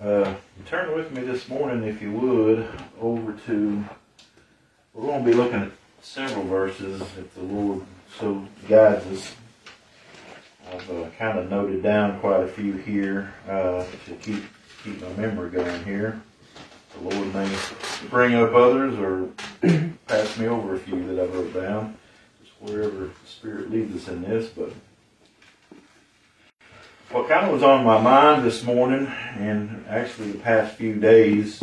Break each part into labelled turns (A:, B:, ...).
A: Uh, turn with me this morning, if you would, over to. We're going to be looking at several verses if the Lord so guides us. I've uh, kind of noted down quite a few here uh, to keep keep my memory going here. The Lord may bring up others or pass me over a few that I wrote down, just wherever the Spirit leads us in this. But what kind of was on my mind this morning, and actually the past few days,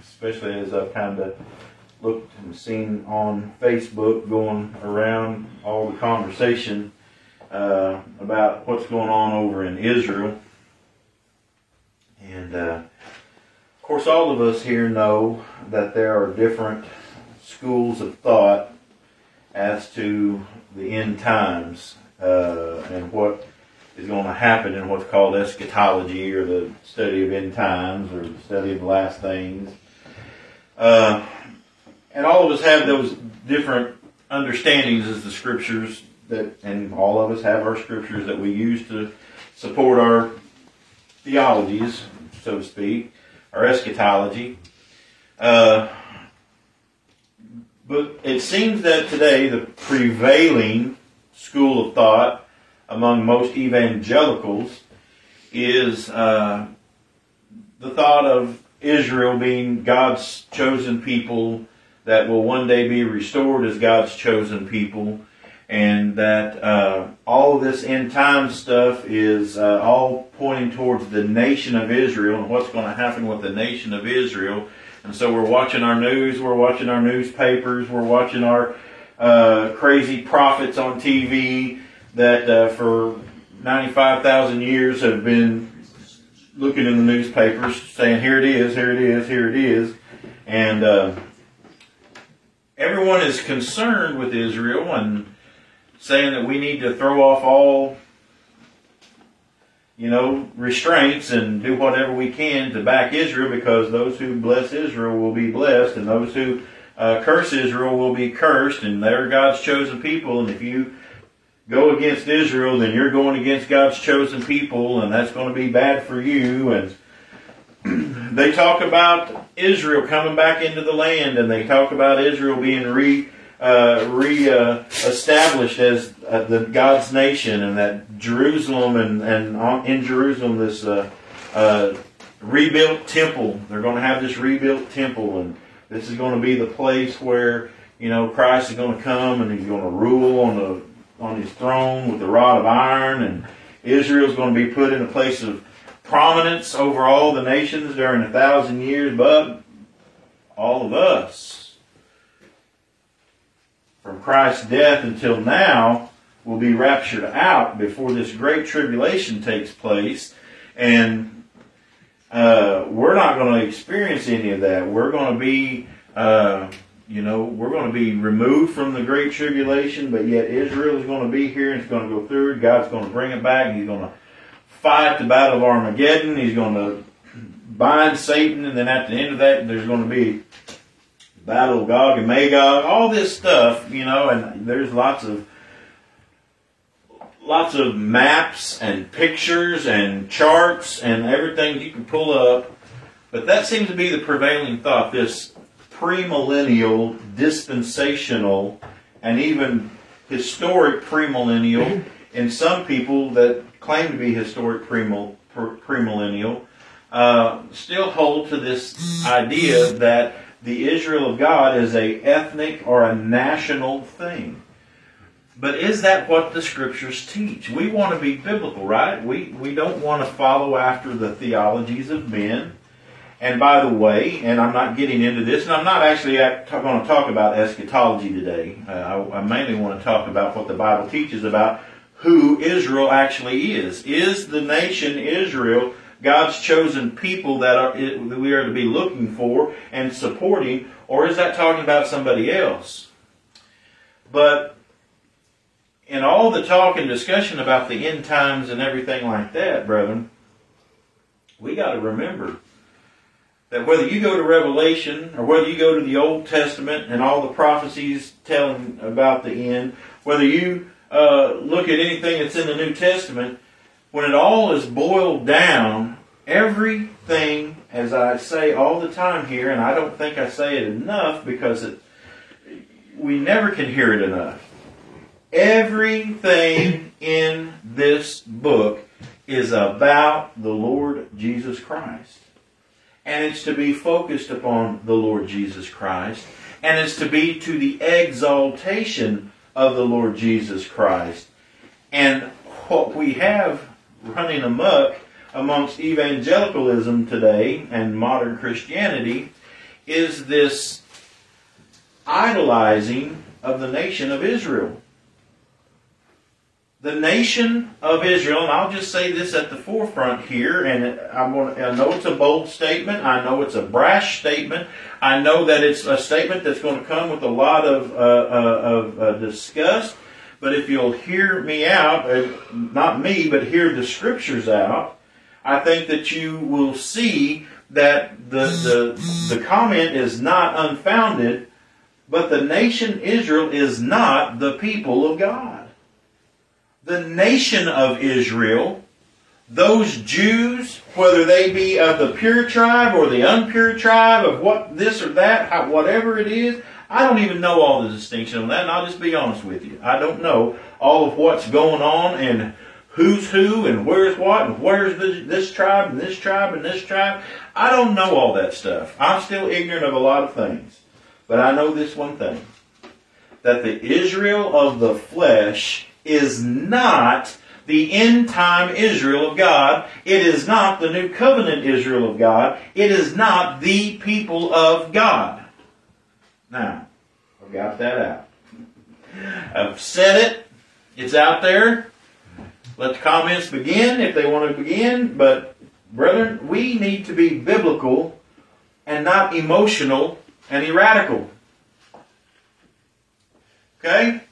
A: especially as I've kind of looked and seen on Facebook going around all the conversation uh, about what's going on over in Israel. And uh, of course, all of us here know that there are different schools of thought as to the end times uh, and what is going to happen in what's called eschatology or the study of end times or the study of the last things. Uh, and all of us have those different understandings as the scriptures that, and all of us have our scriptures that we use to support our theologies, so to speak, our eschatology. Uh, but it seems that today the prevailing school of thought among most evangelicals is uh, the thought of Israel being God's chosen people that will one day be restored as God's chosen people, and that uh, all of this end time stuff is uh, all pointing towards the nation of Israel and what's going to happen with the nation of Israel. And so we're watching our news, we're watching our newspapers, we're watching our uh, crazy prophets on TV that uh, for 95,000 years have been looking in the newspapers saying, here it is, here it is, here it is. And uh, everyone is concerned with Israel and saying that we need to throw off all, you know, restraints and do whatever we can to back Israel because those who bless Israel will be blessed and those who uh, curse Israel will be cursed and they're God's chosen people. And if you go against Israel, then you're going against God's chosen people, and that's going to be bad for you. And they talk about Israel coming back into the land, and they talk about Israel being re uh, re uh, established as uh, the God's nation, and that Jerusalem and and in Jerusalem this uh, uh, rebuilt temple. They're going to have this rebuilt temple, and this is going to be the place where you know Christ is going to come and he's going to rule on the on his throne with a rod of iron, and Israel's going to be put in a place of prominence over all the nations during a thousand years, but all of us, from Christ's death until now, will be raptured out before this great tribulation takes place, and uh, we're not going to experience any of that. We're going to be uh, you know, we're going to be removed from the great tribulation, but yet Israel is going to be here and it's going to go through. God's going to bring it back he's going to fight the battle of Armageddon. He's going to bind Satan, and then at the end of that, there's going to be the battle of Gog and Magog. All this stuff, you know, and there's lots of lots of maps and pictures and charts and everything you can pull up. But that seems to be the prevailing thought. This premillennial, dispensational, and even historic premillennial, and some people that claim to be historic premillennial uh, still hold to this idea that the Israel of God is a ethnic or a national thing. But is that what the scriptures teach? We want to be biblical, right? We, we don't want to follow after the theologies of men. And by the way, and I'm not getting into this, and I'm not actually going to talk about eschatology today. Uh, I, I mainly want to talk about what the Bible teaches about who Israel actually is. Is the nation Israel God's chosen people that, are, that we are to be looking for and supporting, or is that talking about somebody else? But in all the talk and discussion about the end times and everything like that, brethren, we got to remember that whether you go to Revelation or whether you go to the Old Testament and all the prophecies telling about the end, whether you uh, look at anything that's in the New Testament, when it all is boiled down everything, as I say all the time here, and I don't think I say it enough because it, we never can hear it enough. Everything in this book is about the Lord Jesus Christ. And it's to be focused upon the Lord Jesus Christ. And it's to be to the exaltation of the Lord Jesus Christ. And what we have running amok amongst evangelicalism today and modern Christianity is this idolizing of the nation of Israel. The nation of Israel, and I'll just say this at the forefront here, and I'm going to, I know it's a bold statement. I know it's a brash statement. I know that it's a statement that's going to come with a lot of, uh, uh, of uh, disgust. But if you'll hear me out, uh, not me, but hear the scriptures out, I think that you will see that the, the, the comment is not unfounded, but the nation Israel is not the people of God. The nation of Israel, those Jews, whether they be of the pure tribe or the unpure tribe, of what this or that, whatever it is, I don't even know all the distinction on that, and I'll just be honest with you. I don't know all of what's going on and who's who and where's what and where's this tribe and this tribe and this tribe. I don't know all that stuff. I'm still ignorant of a lot of things. But I know this one thing that the Israel of the flesh is not the end time Israel of God. It is not the new covenant Israel of God. It is not the people of God. Now, I've got that out. I've said it. It's out there. Let the comments begin if they want to begin. But, brethren, we need to be biblical and not emotional and erratical. Okay?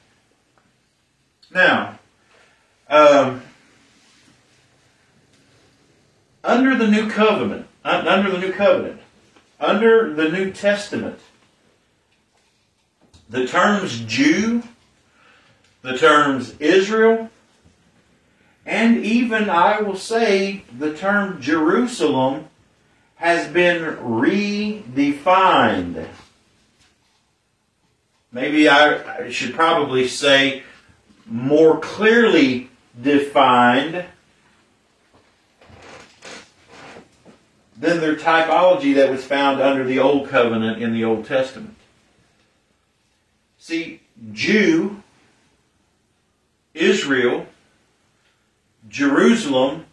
A: Now, um, under the new covenant, under the new covenant, under the New Testament, the terms Jew, the terms Israel, and even, I will say, the term Jerusalem has been redefined. Maybe I, I should probably say more clearly defined than their typology that was found under the Old Covenant in the Old Testament. See, Jew, Israel, Jerusalem,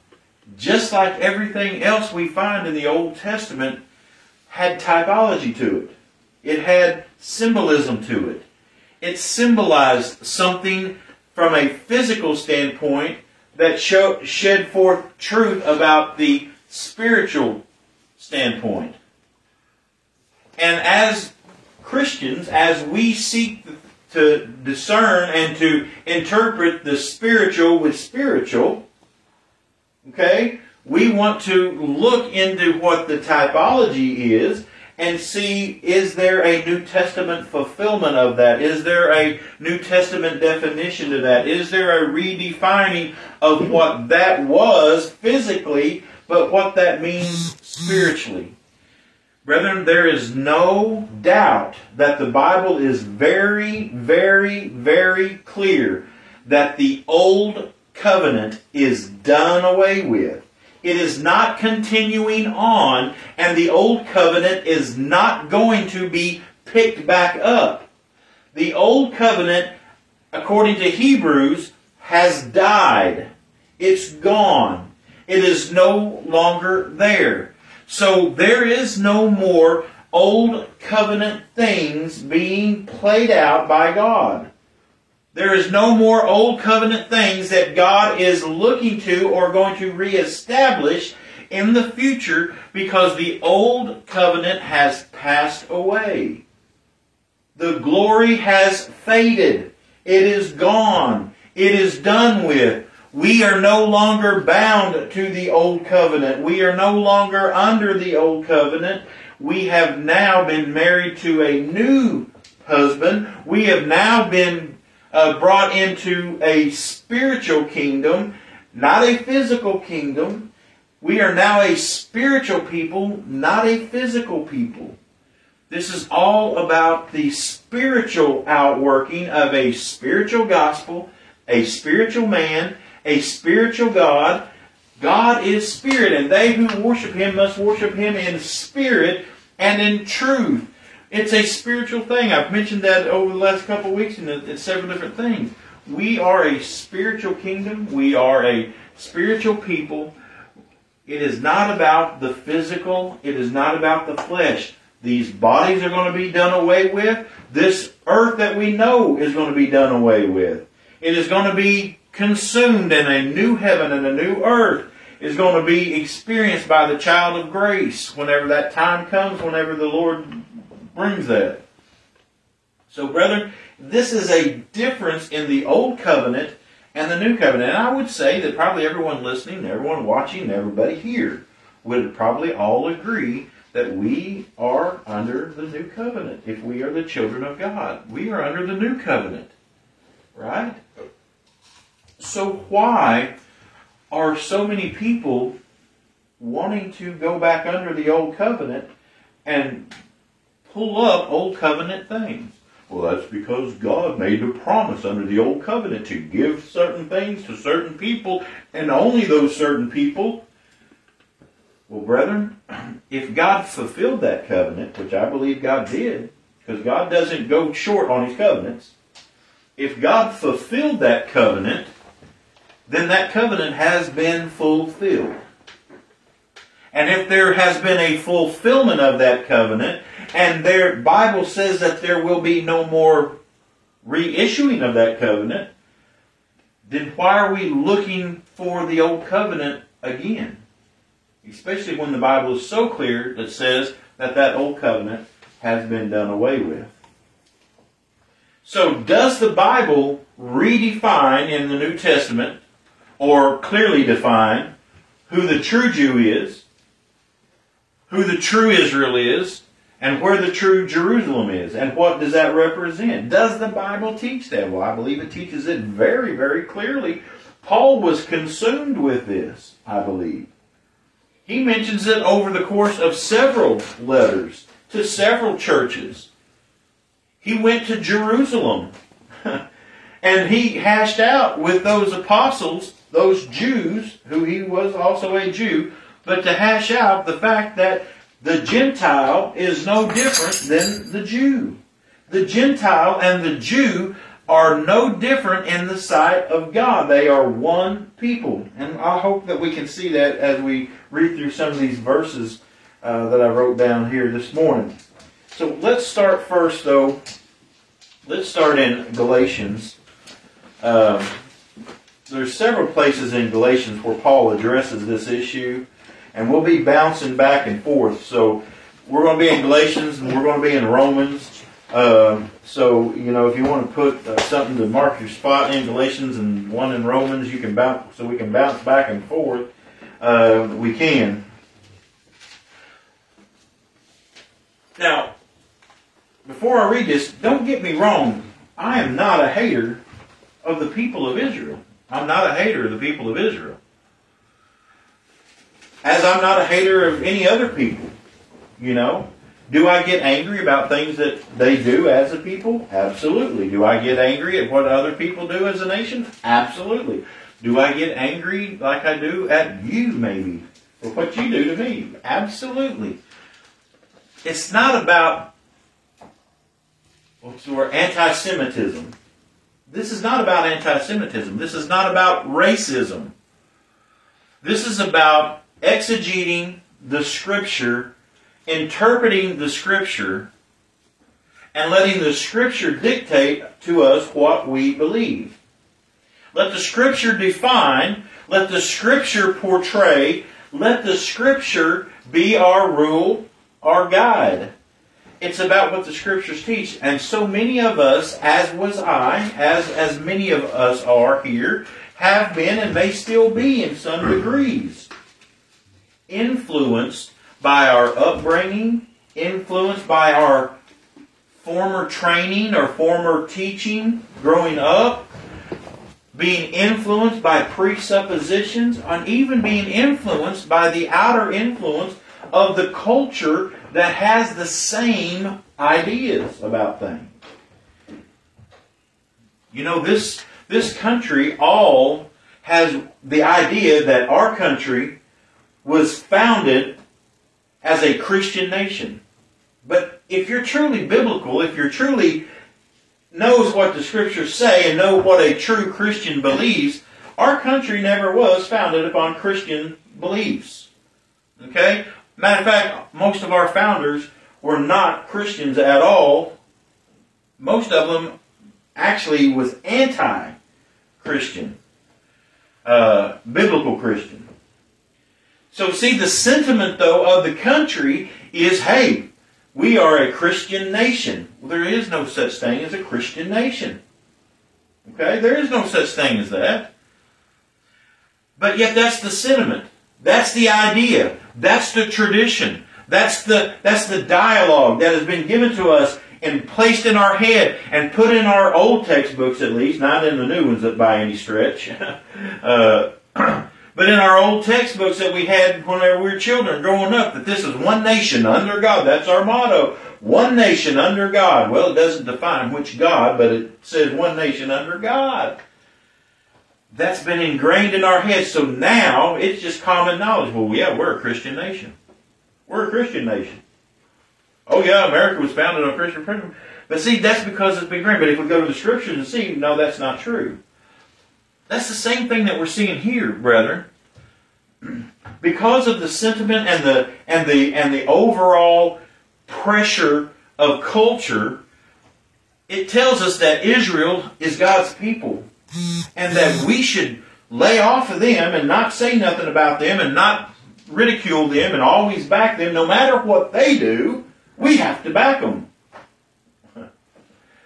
A: just like everything else we find in the Old Testament, had typology to it. It had symbolism to it. It symbolized something from a physical standpoint that show, shed forth truth about the spiritual standpoint. And as Christians, as we seek to discern and to interpret the spiritual with spiritual, okay, we want to look into what the typology is and see is there a New Testament fulfillment of that? Is there a New Testament definition to that? Is there a redefining of what that was physically, but what that means spiritually? Brethren, there is no doubt that the Bible is very, very, very clear that the old covenant is done away with. It is not continuing on, and the old covenant is not going to be picked back up. The old covenant, according to Hebrews, has died. It's gone. It is no longer there. So there is no more old covenant things being played out by God. There is no more old covenant things that God is looking to or going to reestablish in the future because the old covenant has passed away. The glory has faded. It is gone. It is done with. We are no longer bound to the old covenant. We are no longer under the old covenant. We have now been married to a new husband. We have now been uh, brought into a spiritual kingdom, not a physical kingdom. We are now a spiritual people, not a physical people. This is all about the spiritual outworking of a spiritual gospel, a spiritual man, a spiritual God. God is spirit, and they who worship him must worship him in spirit and in truth. It's a spiritual thing. I've mentioned that over the last couple of weeks in several different things. We are a spiritual kingdom. We are a spiritual people. It is not about the physical. It is not about the flesh. These bodies are going to be done away with. This earth that we know is going to be done away with. It is going to be consumed and a new heaven and a new earth is going to be experienced by the child of grace whenever that time comes, whenever the Lord brings that. So, brethren, this is a difference in the old covenant and the new covenant. And I would say that probably everyone listening, everyone watching, everybody here would probably all agree that we are under the new covenant. If we are the children of God, we are under the new covenant. Right? So, why are so many people wanting to go back under the old covenant and pull up old covenant things? Well, that's because God made a promise under the old covenant to give certain things to certain people and only those certain people. Well, brethren, if God fulfilled that covenant, which I believe God did, because God doesn't go short on his covenants, if God fulfilled that covenant, then that covenant has been fulfilled. And if there has been a fulfillment of that covenant, and their Bible says that there will be no more reissuing of that covenant, then why are we looking for the old covenant again? Especially when the Bible is so clear that says that that old covenant has been done away with. So, does the Bible redefine in the New Testament or clearly define who the true Jew is, who the true Israel is, and where the true Jerusalem is. And what does that represent? Does the Bible teach that? Well, I believe it teaches it very, very clearly. Paul was consumed with this, I believe. He mentions it over the course of several letters to several churches. He went to Jerusalem and he hashed out with those apostles, those Jews, who he was also a Jew, but to hash out the fact that the Gentile is no different than the Jew. The Gentile and the Jew are no different in the sight of God. They are one people. And I hope that we can see that as we read through some of these verses uh, that I wrote down here this morning. So let's start first, though. Let's start in Galatians. Um, there's several places in Galatians where Paul addresses this issue and we'll be bouncing back and forth. So we're going to be in Galatians and we're going to be in Romans. Uh, so you know, if you want to put uh, something to mark your spot in Galatians and one in Romans, you can bounce. So we can bounce back and forth. Uh, we can. Now, before I read this, don't get me wrong. I am not a hater of the people of Israel. I'm not a hater of the people of Israel. As I'm not a hater of any other people. You know? Do I get angry about things that they do as a people? Absolutely. Do I get angry at what other people do as a nation? Absolutely. Do I get angry like I do at you, maybe, for what you do to me? Absolutely. It's not about what's the word? Anti-Semitism. This is not about anti-Semitism. This is not about racism. This is about exegeting the scripture, interpreting the scripture, and letting the scripture dictate to us what we believe. Let the scripture define, let the scripture portray, let the scripture be our rule, our guide. It's about what the scriptures teach. And so many of us, as was I, as, as many of us are here, have been and may still be in some degrees influenced by our upbringing, influenced by our former training or former teaching growing up, being influenced by presuppositions, and even being influenced by the outer influence of the culture that has the same ideas about things. You know, this, this country all has the idea that our country was founded as a Christian nation. But if you're truly biblical, if you're truly knows what the scriptures say and know what a true Christian believes, our country never was founded upon Christian beliefs. Okay? Matter of fact, most of our founders were not Christians at all. Most of them actually was anti-Christian, uh, biblical Christian. So see, the sentiment though of the country is, hey, we are a Christian nation. Well, there is no such thing as a Christian nation. Okay? There is no such thing as that. But yet that's the sentiment. That's the idea. That's the tradition. That's the, that's the dialogue that has been given to us and placed in our head and put in our old textbooks at least, not in the new ones by any stretch. uh, but in our old textbooks that we had when we were children growing up, that this is one nation under God. That's our motto. One nation under God. Well, it doesn't define which God, but it says one nation under God. That's been ingrained in our heads. So now it's just common knowledge. Well, yeah, we're a Christian nation. We're a Christian nation. Oh yeah, America was founded on Christian principles. But see, that's because it's been ingrained. But if we go to the scriptures and see, no, that's not true. That's the same thing that we're seeing here, brethren. Because of the sentiment and the and the and the overall pressure of culture, it tells us that Israel is God's people. And that we should lay off of them and not say nothing about them and not ridicule them and always back them, no matter what they do, we have to back them.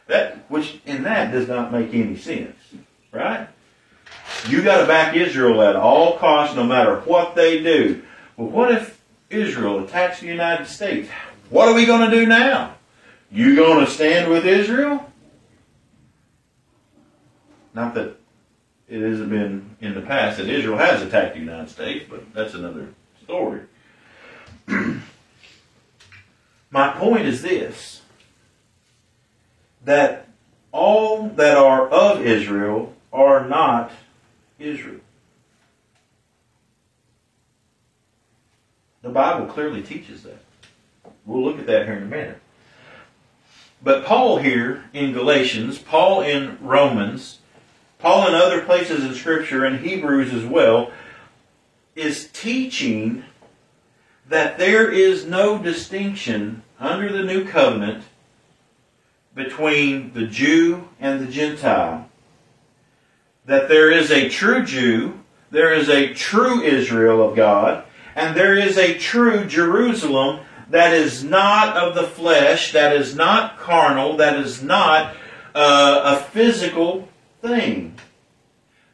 A: That which in that does not make any sense, right? You got to back Israel at all costs, no matter what they do. Well, what if Israel attacks the United States? What are we going to do now? You going to stand with Israel? Not that it hasn't been in the past that Israel has attacked the United States, but that's another story. My point is this that all that are of Israel are not Israel. The Bible clearly teaches that. We'll look at that here in a minute. But Paul here in Galatians, Paul in Romans, Paul in other places in Scripture, and Hebrews as well, is teaching that there is no distinction under the new covenant between the Jew and the Gentile that there is a true Jew, there is a true Israel of God, and there is a true Jerusalem that is not of the flesh, that is not carnal, that is not uh, a physical thing.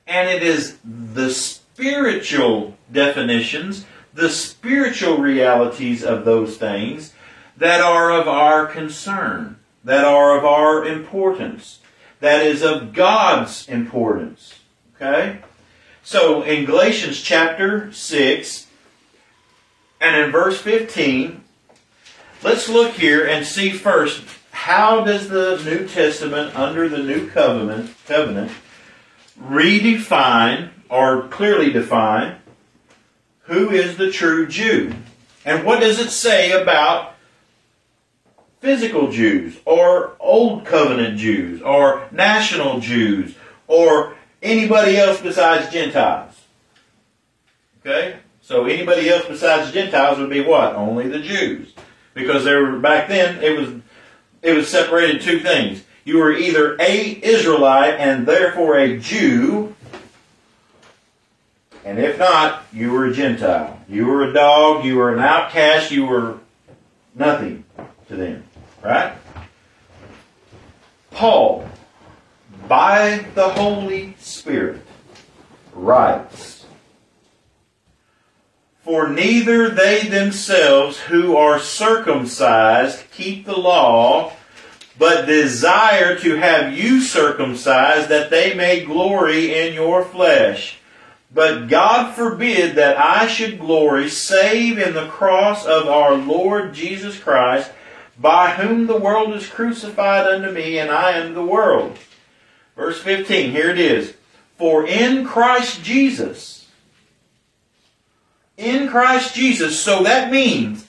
A: And it is the spiritual definitions, the spiritual realities of those things that are of our concern, that are of our importance that is of God's importance. Okay? So in Galatians chapter 6 and in verse 15, let's look here and see first how does the New Testament under the new covenant covenant redefine or clearly define who is the true Jew? And what does it say about physical Jews or Old Covenant Jews or national Jews or anybody else besides Gentiles. Okay? So anybody else besides Gentiles would be what? Only the Jews. Because there were back then it was it was separated two things. You were either a Israelite and therefore a Jew, and if not, you were a Gentile. You were a dog, you were an outcast, you were nothing to them. Right? Paul, by the Holy Spirit, writes, For neither they themselves who are circumcised keep the law, but desire to have you circumcised, that they may glory in your flesh. But God forbid that I should glory save in the cross of our Lord Jesus Christ, by whom the world is crucified unto me, and I am the world. Verse 15, here it is. For in Christ Jesus, in Christ Jesus, so that means,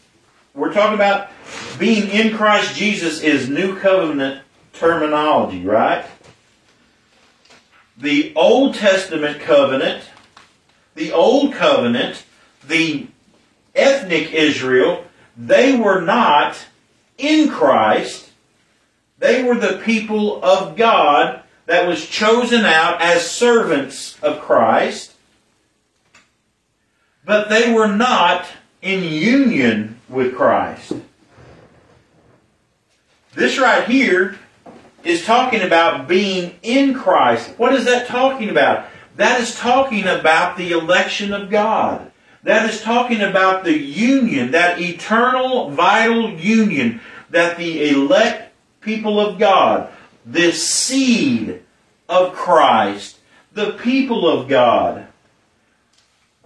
A: we're talking about being in Christ Jesus is new covenant terminology, right? The Old Testament covenant, the Old covenant, the ethnic Israel, they were not in Christ. They were the people of God that was chosen out as servants of Christ. But they were not in union with Christ. This right here is talking about being in Christ. What is that talking about? That is talking about the election of God. That is talking about the union, that eternal, vital union that the elect people of God, the seed of Christ, the people of God,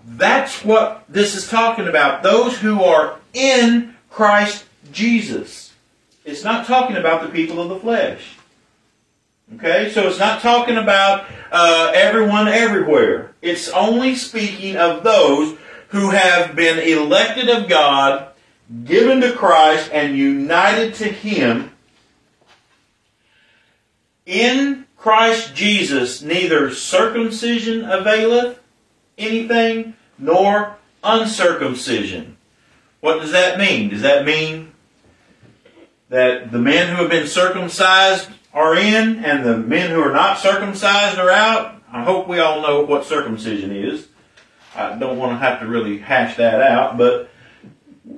A: that's what this is talking about. Those who are in Christ Jesus. It's not talking about the people of the flesh. Okay, so it's not talking about uh, everyone everywhere. It's only speaking of those who have been elected of God, given to Christ, and united to Him. In Christ Jesus, neither circumcision availeth anything, nor uncircumcision. What does that mean? Does that mean that the men who have been circumcised are in and the men who are not circumcised are out? I hope we all know what circumcision is. I don't want to have to really hash that out, but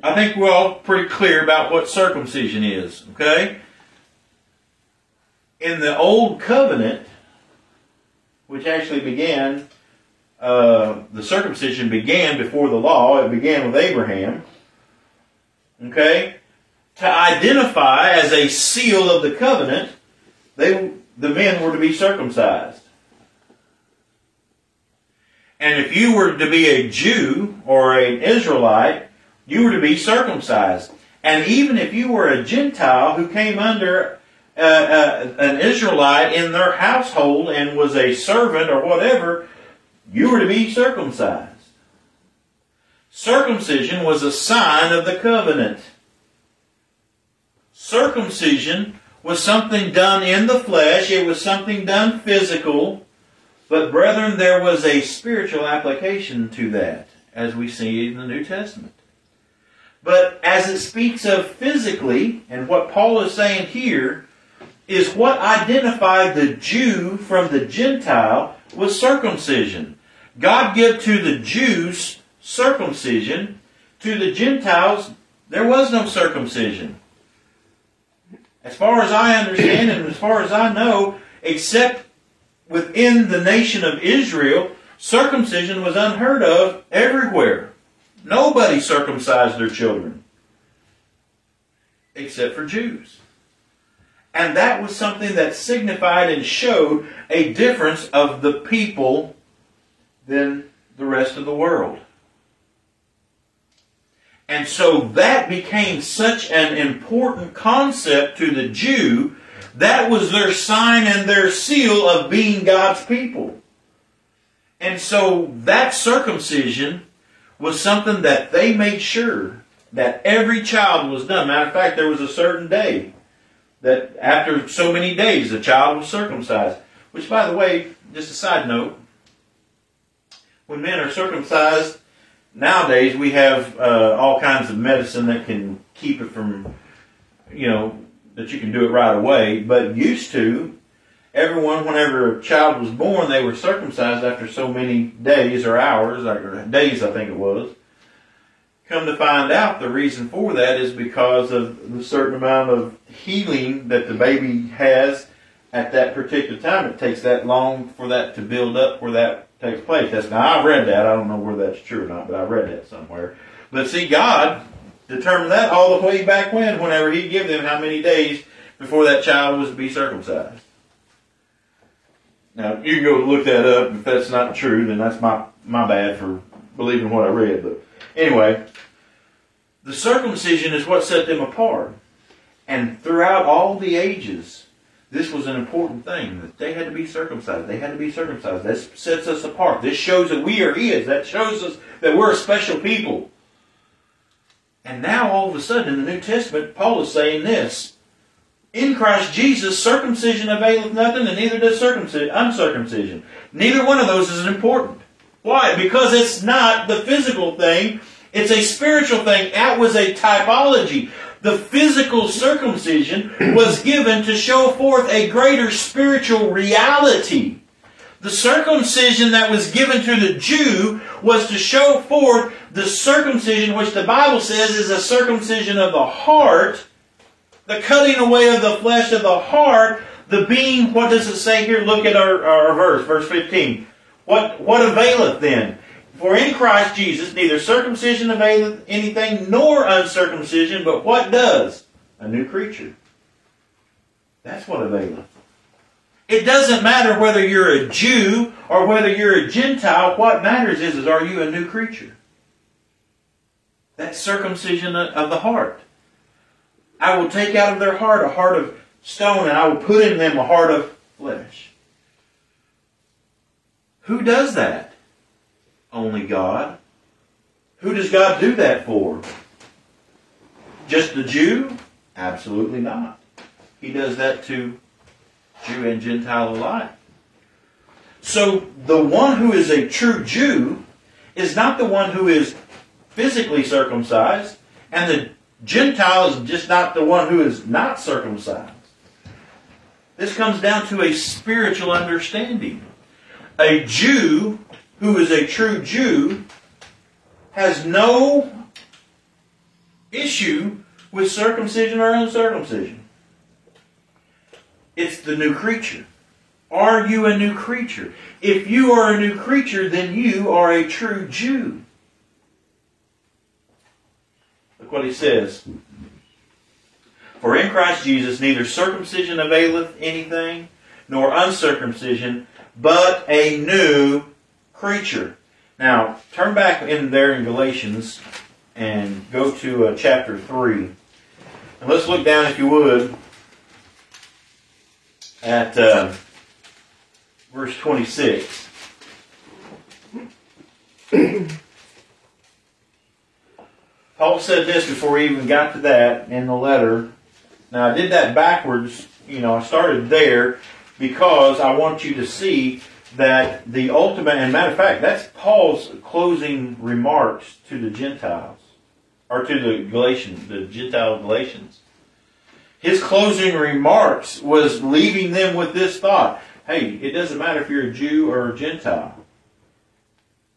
A: I think we're all pretty clear about what circumcision is, okay? In the Old Covenant, which actually began, uh, the circumcision began before the law, it began with Abraham, okay? To identify as a seal of the covenant, they, the men were to be circumcised. And if you were to be a Jew or an Israelite, you were to be circumcised. And even if you were a Gentile who came under uh, uh, an Israelite in their household and was a servant or whatever, you were to be circumcised. Circumcision was a sign of the covenant. Circumcision was something done in the flesh, it was something done physical. But, brethren, there was a spiritual application to that, as we see in the New Testament. But as it speaks of physically, and what Paul is saying here, is what identified the Jew from the Gentile was circumcision. God gave to the Jews circumcision, to the Gentiles, there was no circumcision. As far as I understand and as far as I know, except within the nation of Israel, circumcision was unheard of everywhere. Nobody circumcised their children except for Jews. And that was something that signified and showed a difference of the people than the rest of the world. And so that became such an important concept to the Jew that was their sign and their seal of being God's people. And so that circumcision was something that they made sure that every child was done. Matter of fact, there was a certain day that after so many days the child was circumcised. Which, by the way, just a side note, when men are circumcised, nowadays we have uh, all kinds of medicine that can keep it from, you know, that you can do it right away. But used to, everyone, whenever a child was born, they were circumcised after so many days or hours, or days, I think it was. Come to find out, the reason for that is because of the certain amount of healing that the baby has at that particular time. It takes that long for that to build up where that takes place. That's now I've read that. I don't know where that's true or not, but I read that somewhere. But see, God determined that all the way back when, whenever he'd give them how many days before that child was to be circumcised. Now you can go look that up. If that's not true, then that's my my bad for believing what I read. But anyway, the circumcision is what set them apart. And throughout all the ages, this was an important thing that they had to be circumcised. They had to be circumcised. That sets us apart. This shows that we are His. That shows us that we're a special people. And now, all of a sudden, in the New Testament, Paul is saying this In Christ Jesus, circumcision availeth nothing, and neither does circumcision, uncircumcision. Neither one of those is important. Why? Because it's not the physical thing, it's a spiritual thing. That was a typology the physical circumcision was given to show forth a greater spiritual reality. The circumcision that was given to the Jew was to show forth the circumcision which the Bible says is a circumcision of the heart, the cutting away of the flesh of the heart, the being, what does it say here? Look at our, our verse, verse 15. What, what availeth then? For in Christ Jesus neither circumcision availeth anything nor uncircumcision, but what does? A new creature. That's what availeth. It doesn't matter whether you're a Jew or whether you're a Gentile. What matters is, is are you a new creature? That's circumcision of the heart. I will take out of their heart a heart of stone and I will put in them a heart of flesh. Who does that? only God. Who does God do that for? Just the Jew? Absolutely not. He does that to Jew and Gentile alike. So the one who is a true Jew is not the one who is physically circumcised, and the Gentile is just not the one who is not circumcised. This comes down to a spiritual understanding. A Jew who is a true Jew has no issue with circumcision or uncircumcision. It's the new creature. Are you a new creature? If you are a new creature, then you are a true Jew. Look what he says. For in Christ Jesus neither circumcision availeth anything, nor uncircumcision, but a new creature. Now, turn back in there in Galatians and go to uh, chapter 3. And let's look down, if you would, at uh, verse 26. Paul said this before he even got to that in the letter. Now, I did that backwards. You know, I started there because I want you to see that the ultimate, and matter of fact, that's Paul's closing remarks to the Gentiles, or to the Galatians, the Gentile Galatians. His closing remarks was leaving them with this thought hey, it doesn't matter if you're a Jew or a Gentile.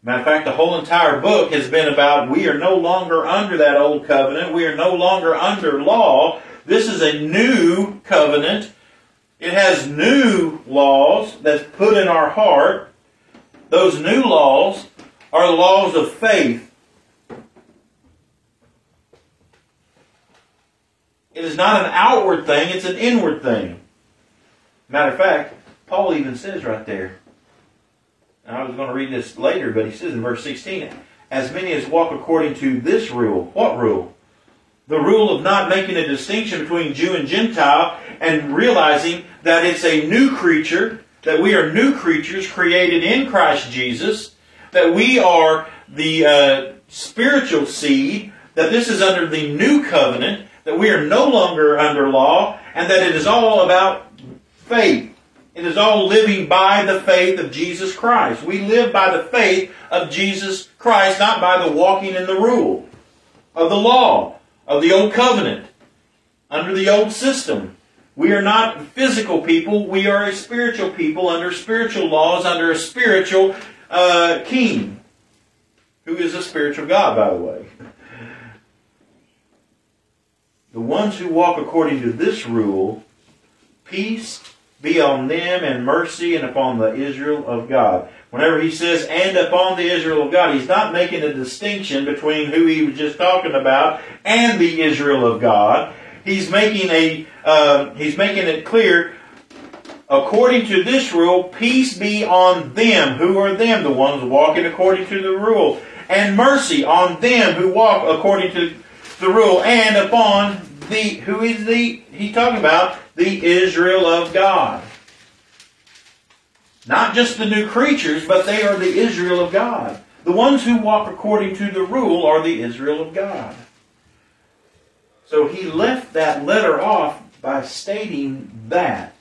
A: Matter of fact, the whole entire book has been about we are no longer under that old covenant. We are no longer under law. This is a new covenant it has new laws that's put in our heart. Those new laws are laws of faith. It is not an outward thing, it's an inward thing. Matter of fact, Paul even says right there, I was going to read this later, but he says in verse 16, as many as walk according to this rule. What rule? The rule of not making a distinction between Jew and Gentile and realizing that it's a new creature, that we are new creatures created in Christ Jesus, that we are the uh, spiritual seed, that this is under the new covenant, that we are no longer under law, and that it is all about faith. It is all living by the faith of Jesus Christ. We live by the faith of Jesus Christ, not by the walking in the rule of the law, of the old covenant, under the old system. We are not physical people. We are a spiritual people under spiritual laws, under a spiritual uh, king, who is a spiritual God, by the way. The ones who walk according to this rule, peace be on them and mercy and upon the Israel of God. Whenever he says, and upon the Israel of God, he's not making a distinction between who he was just talking about and the Israel of God. he's making a uh, he's making it clear. According to this rule, peace be on them. Who are them? The ones walking according to the rule. And mercy on them who walk according to the rule. And upon the, who is the, he's talking about? The Israel of God. Not just the new creatures, but they are the Israel of God. The ones who walk according to the rule are the Israel of God. So he left that letter off by stating that.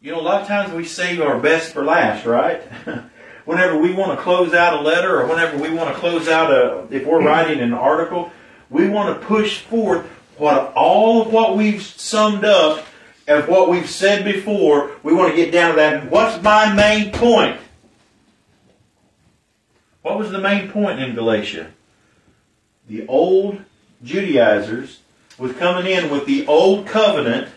A: You know, a lot of times we save our best for last, right? whenever we want to close out a letter or whenever we want to close out a, if we're writing an article, we want to push forth what all of what we've summed up and what we've said before. We want to get down to that. What's my main point? What was the main point in Galatia? The old Judaizers was coming in with the old covenant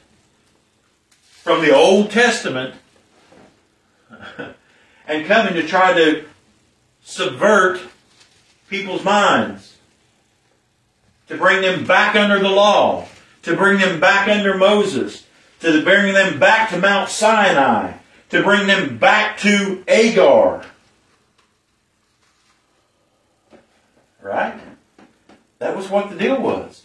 A: from the Old Testament and coming to try to subvert people's minds, to bring them back under the law, to bring them back under Moses, to bring them back to Mount Sinai, to bring them back to Agar. Right? That was what the deal was.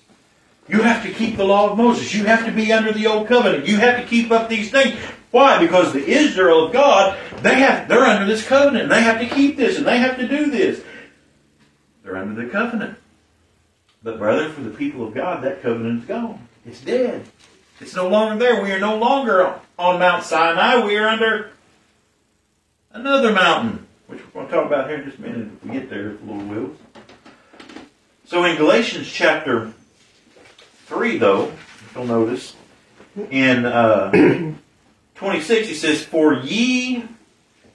A: You have to keep the law of Moses. You have to be under the old covenant. You have to keep up these things. Why? Because the Israel of God, they have they're under this covenant and they have to keep this and they have to do this. They're under the covenant. But brother, for the people of God, that covenant is gone. It's dead. It's no longer there. We are no longer on Mount Sinai. We are under another mountain, which we're going to talk about here in just a minute if we get there, little wheels. So in Galatians chapter 3, though, you'll notice, in uh, 26, he says, For ye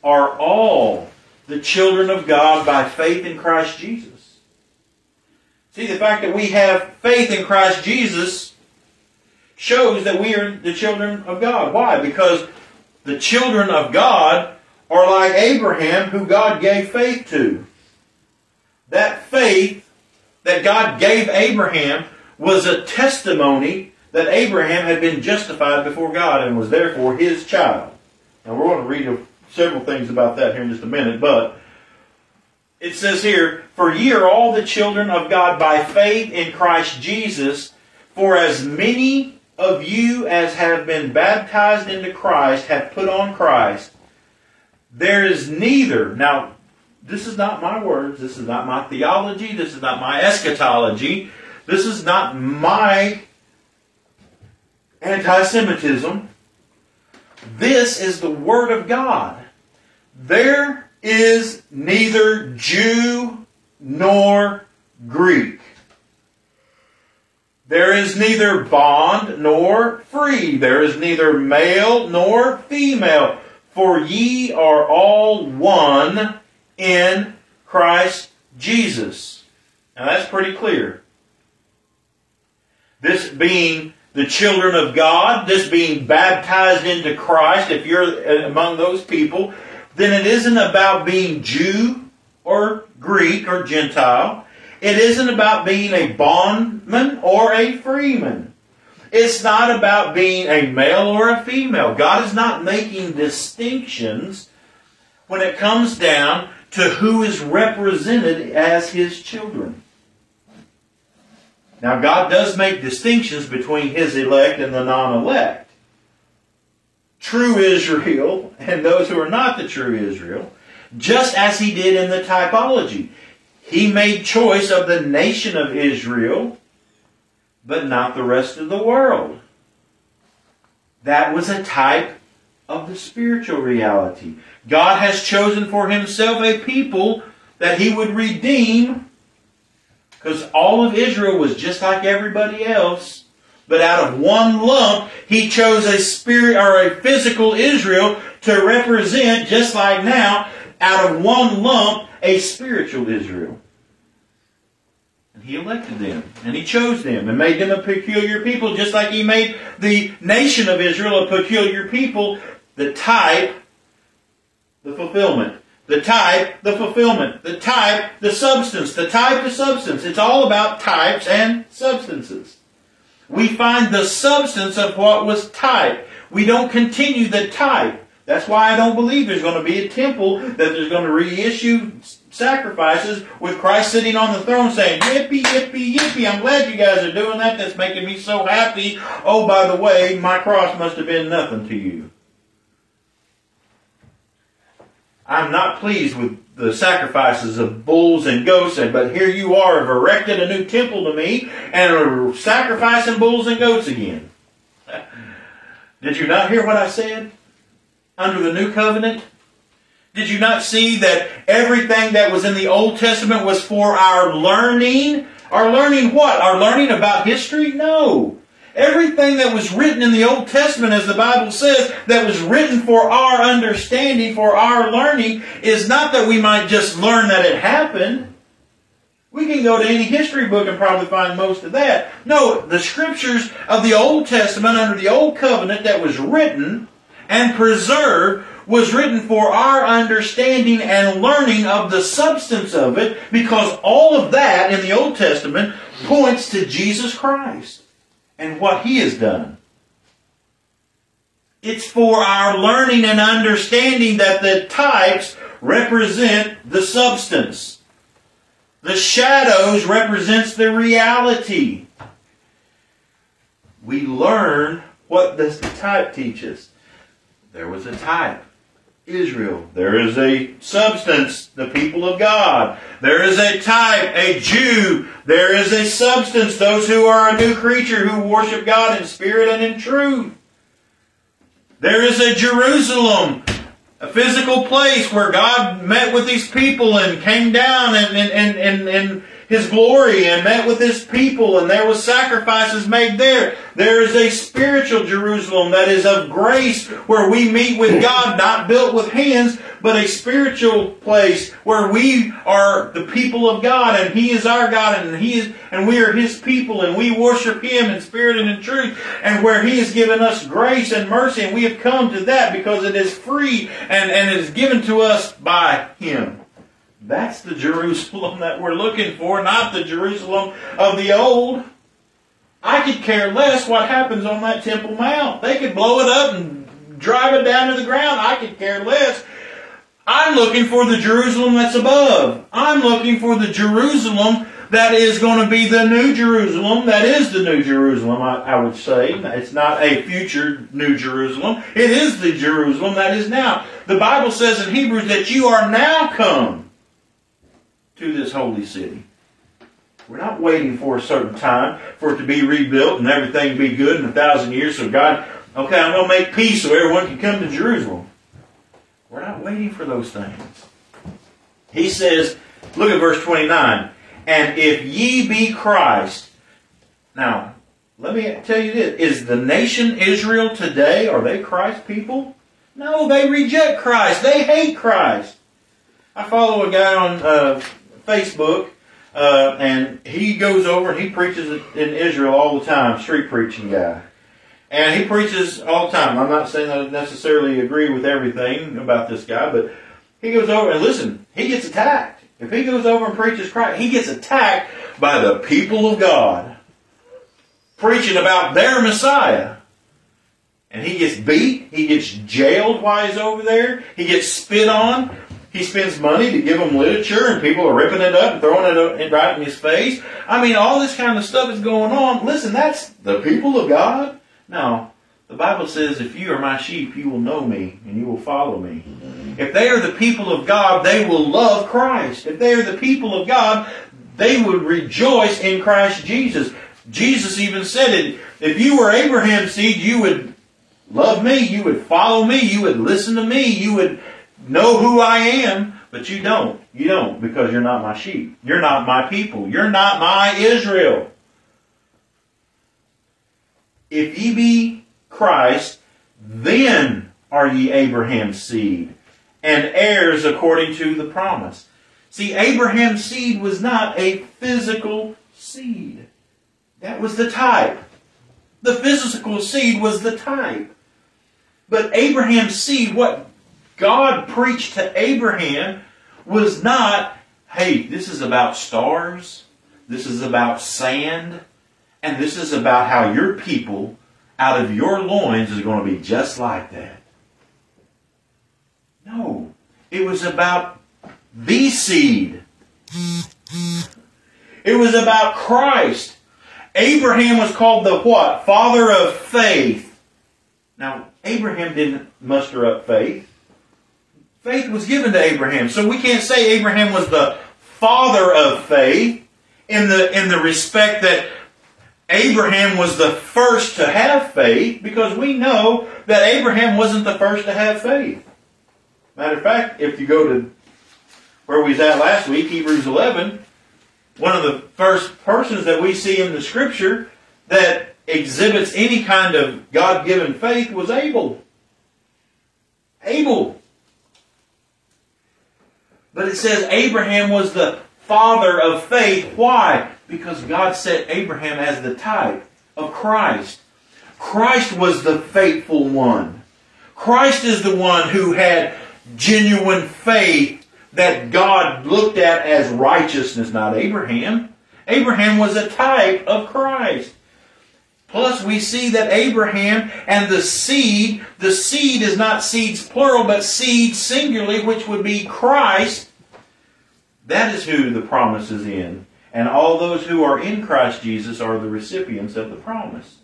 A: are all the children of God by faith in Christ Jesus. See, the fact that we have faith in Christ Jesus shows that we are the children of God. Why? Because the children of God are like Abraham, who God gave faith to. That faith that God gave Abraham was a testimony that Abraham had been justified before God and was therefore his child. Now we're going to read several things about that here in just a minute, but it says here, For ye are all the children of God by faith in Christ Jesus, for as many of you as have been baptized into Christ have put on Christ. There is neither, now this is not my words, this is not my theology, this is not my eschatology, this is not my anti Semitism. This is the Word of God. There is neither Jew nor Greek. There is neither bond nor free. There is neither male nor female. For ye are all one in Christ Jesus. Now that's pretty clear. This being the children of God, this being baptized into Christ, if you're among those people, then it isn't about being Jew or Greek or Gentile. It isn't about being a bondman or a freeman. It's not about being a male or a female. God is not making distinctions when it comes down to who is represented as His children. Now, God does make distinctions between His elect and the non elect. True Israel and those who are not the true Israel, just as He did in the typology. He made choice of the nation of Israel, but not the rest of the world. That was a type of the spiritual reality. God has chosen for Himself a people that He would redeem because all of Israel was just like everybody else. But out of one lump, he chose a spirit or a physical Israel to represent, just like now, out of one lump, a spiritual Israel. And he elected them, and he chose them, and made them a peculiar people, just like he made the nation of Israel a peculiar people, the type, the fulfillment. The type, the fulfillment. The type, the substance. The type, the substance. It's all about types and substances. We find the substance of what was type. We don't continue the type. That's why I don't believe there's going to be a temple that there's going to reissue sacrifices with Christ sitting on the throne saying, Yippee, yippee, yippee. I'm glad you guys are doing that. That's making me so happy. Oh, by the way, my cross must have been nothing to you. I'm not pleased with the sacrifices of bulls and goats, but here you are, have erected a new temple to me, and are sacrificing bulls and goats again. Did you not hear what I said? Under the new covenant? Did you not see that everything that was in the Old Testament was for our learning? Our learning what? Our learning about history? No. Everything that was written in the Old Testament, as the Bible says, that was written for our understanding, for our learning, is not that we might just learn that it happened. We can go to any history book and probably find most of that. No, the scriptures of the Old Testament under the Old Covenant that was written and preserved was written for our understanding and learning of the substance of it because all of that in the Old Testament points to Jesus Christ and what He has done. It's for our learning and understanding that the types represent the substance. The shadows represents the reality. We learn what the type teaches. There was a type. Israel. There is a substance, the people of God. There is a type, a Jew. There is a substance, those who are a new creature who worship God in spirit and in truth. There is a Jerusalem, a physical place where God met with these people and came down and, and, and, and, and his glory and met with his people and there was sacrifices made there. There is a spiritual Jerusalem that is of grace where we meet with God, not built with hands, but a spiritual place where we are the people of God and He is our God and He is, and we are His people and we worship Him in spirit and in truth and where He has given us grace and mercy and we have come to that because it is free and, and it is given to us by Him. That's the Jerusalem that we're looking for, not the Jerusalem of the old. I could care less what happens on that Temple Mount. They could blow it up and drive it down to the ground. I could care less. I'm looking for the Jerusalem that's above. I'm looking for the Jerusalem that is going to be the New Jerusalem. That is the New Jerusalem, I, I, would say. It's not a future New Jerusalem. It is the Jerusalem that is now. The Bible says in Hebrews that you are now come to this holy city. We're not waiting for a certain time for it to be rebuilt and everything be good in a thousand years. So God, okay, I'm going to make peace so everyone can come to Jerusalem. We're not waiting for those things. He says, look at verse 29. And if ye be Christ. Now, let me tell you this. Is the nation Israel today, are they Christ people? No, they reject Christ. They hate Christ. I follow a guy on uh, Facebook, uh, and he goes over and he preaches in Israel all the time, street preaching guy. And he preaches all the time. I'm not saying I necessarily agree with everything about this guy, but he goes over and listen, he gets attacked. If he goes over and preaches Christ, he gets attacked by the people of God, preaching about their Messiah. And he gets beat, he gets jailed while he's over there, he gets spit on, he spends money to give them literature, and people are ripping it up and throwing it right in his face. I mean, all this kind of stuff is going on. Listen, that's the people of God. Now, the Bible says, if you are my sheep, you will know me and you will follow me. If they are the people of God, they will love Christ. If they are the people of God, they would rejoice in Christ Jesus. Jesus even said it. If you were Abraham's seed, you would love me, you would follow me, you would listen to me, you would know who I am, but you don't. You don't because you're not my sheep. You're not my people. You're not my Israel. If ye be Christ, then are ye Abraham's seed and heirs according to the promise. See, Abraham's seed was not a physical seed. That was the type. The physical seed was the type. But Abraham's seed, what God preached to Abraham was not, hey, this is about stars, this is about sand, And this is about how your people out of your loins is going to be just like that. No. It was about the seed. It was about Christ. Abraham was called the what? Father of faith. Now, Abraham didn't muster up faith. Faith was given to Abraham. So we can't say Abraham was the father of faith in the, in the respect that Abraham was the first to have faith because we know that Abraham wasn't the first to have faith. Matter of fact, if you go to where we was at last week, Hebrews 11, one of the first persons that we see in the scripture that exhibits any kind of God given faith was Abel. Abel. But it says Abraham was the father of faith. Why? Because God set Abraham as the type of Christ. Christ was the faithful one. Christ is the one who had genuine faith that God looked at as righteousness, not Abraham. Abraham was a type of Christ. Plus, we see that Abraham and the seed, the seed is not seeds plural, but seed singularly, which would be Christ. That is who the promise is in. And all those who are in Christ Jesus are the recipients of the promise.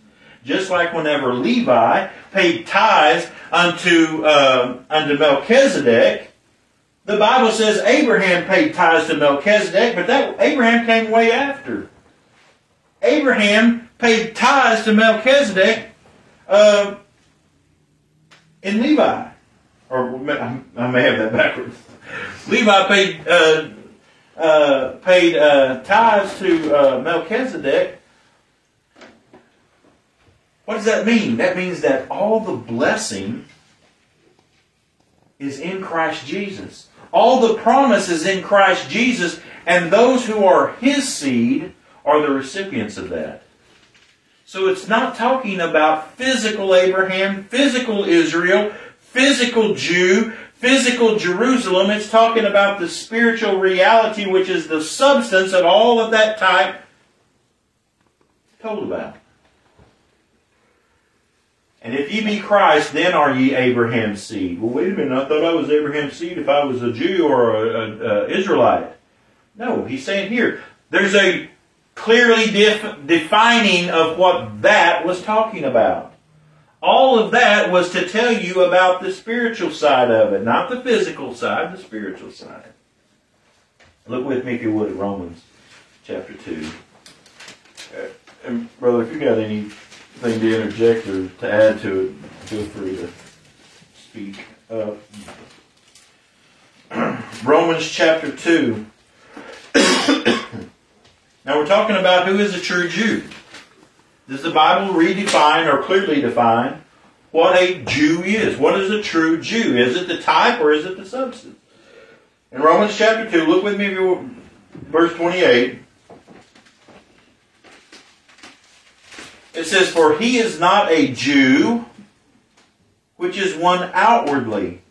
A: Just like whenever Levi paid tithes unto, uh, unto Melchizedek, the Bible says Abraham paid tithes to Melchizedek, but that Abraham came way after. Abraham paid tithes to Melchizedek uh, in Levi. Or I may have that backwards. Levi paid uh, uh, paid uh, tithes to uh, Melchizedek. What does that mean? That means that all the blessing is in Christ Jesus. All the promise is in Christ Jesus, and those who are His seed are the recipients of that. So it's not talking about physical Abraham, physical Israel, physical Jew, physical Jerusalem. It's talking about the spiritual reality, which is the substance of all of that type told about. And if ye be Christ, then are ye Abraham's seed. Well, wait a minute. I thought I was Abraham's seed if I was a Jew or an Israelite. No, he's saying here, there's a clearly def- defining of what that was talking about. All of that was to tell you about the spiritual side of it, not the physical side, the spiritual side. Look with me, if you would, at Romans chapter 2. Uh, and, brother, if you got anything to interject or to add to it, feel free to speak up. Romans chapter 2. Now we're talking about who is a true Jew. Does the Bible redefine or clearly define what a Jew is? What is a true Jew? Is it the type or is it the substance? In Romans chapter 2, look with me, verse 28. It says, For he is not a Jew, which is one outwardly.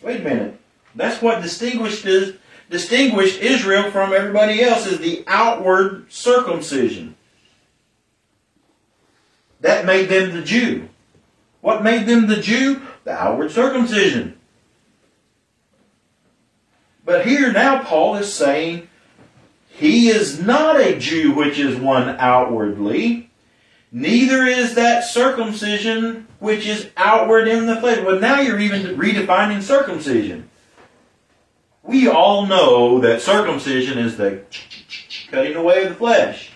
A: Wait a minute. That's what distinguished is distinguished Israel from everybody else is the outward circumcision. That made them the Jew. What made them the Jew? The outward circumcision. But here now Paul is saying he is not a Jew which is one outwardly, neither is that circumcision which is outward in the flesh. Well, now you're even redefining circumcision. We all know that circumcision is the cutting away of the flesh.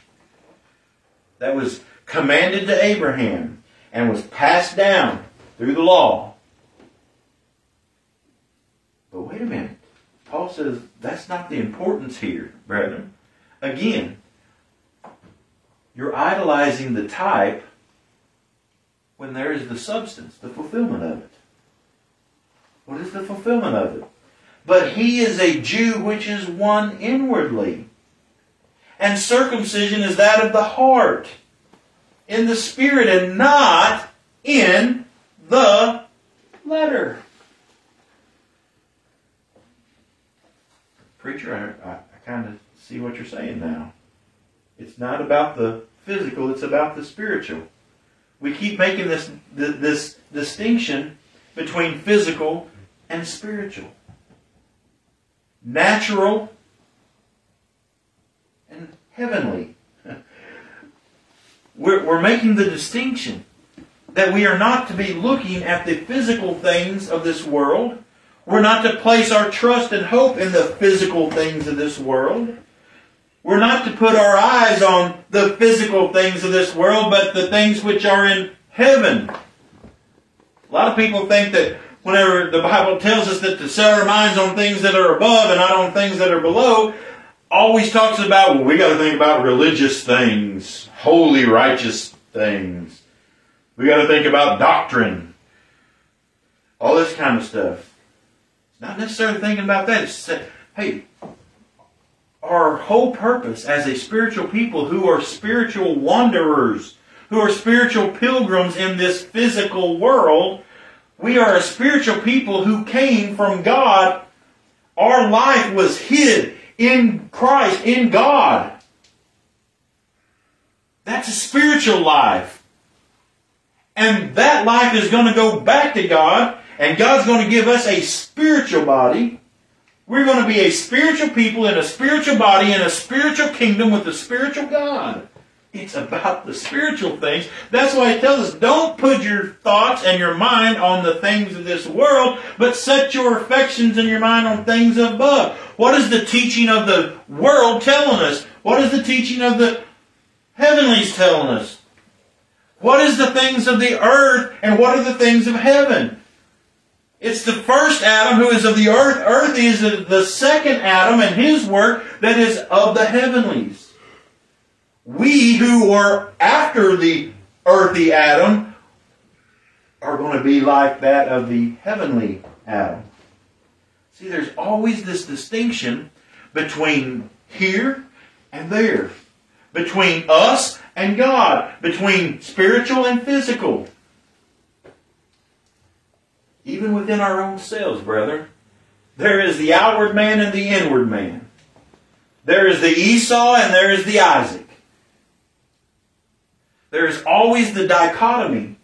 A: That was commanded to Abraham and was passed down through the law. But wait a minute. Paul says that's not the importance here, brethren. Again, you're idolizing the type when there is the substance, the fulfillment of it. What is the fulfillment of it? But he is a Jew which is one inwardly. And circumcision is that of the heart, in the spirit, and not in the letter. Preacher, I, I, I kind of see what you're saying now. It's not about the physical, it's about the spiritual. We keep making this, this distinction between physical and spiritual. Natural and heavenly. We're, we're making the distinction that we are not to be looking at the physical things of this world. We're not to place our trust and hope in the physical things of this world. We're not to put our eyes on the physical things of this world, but the things which are in heaven. A lot of people think that whenever the Bible tells us that to set our minds on things that are above and not on things that are below, always talks about, well, we got to think about religious things, holy, righteous things. We got to think about doctrine. All this kind of stuff. It's not necessarily thinking about that. It's say, hey, our whole purpose as a spiritual people who are spiritual wanderers, who are spiritual pilgrims in this physical world, we are a spiritual people who came from God. Our life was hid in Christ, in God. That's a spiritual life. And that life is going to go back to God, and God's going to give us a spiritual body. We're going to be a spiritual people in a spiritual body in a spiritual kingdom with a spiritual God. It's about the spiritual things. That's why it tells us don't put your thoughts and your mind on the things of this world, but set your affections and your mind on things above. What is the teaching of the world telling us? What is the teaching of the heavenlies telling us? What is the things of the earth and what are the things of heaven? It's the first Adam who is of the earth. Earth is the second Adam and his work that is of the heavenlies. We who are after the earthy Adam are going to be like that of the heavenly Adam. See, there's always this distinction between here and there, between us and God, between spiritual and physical. Even within our own selves, brethren, there is the outward man and the inward man. There is the Esau and there is the Isaac. There is always the dichotomy.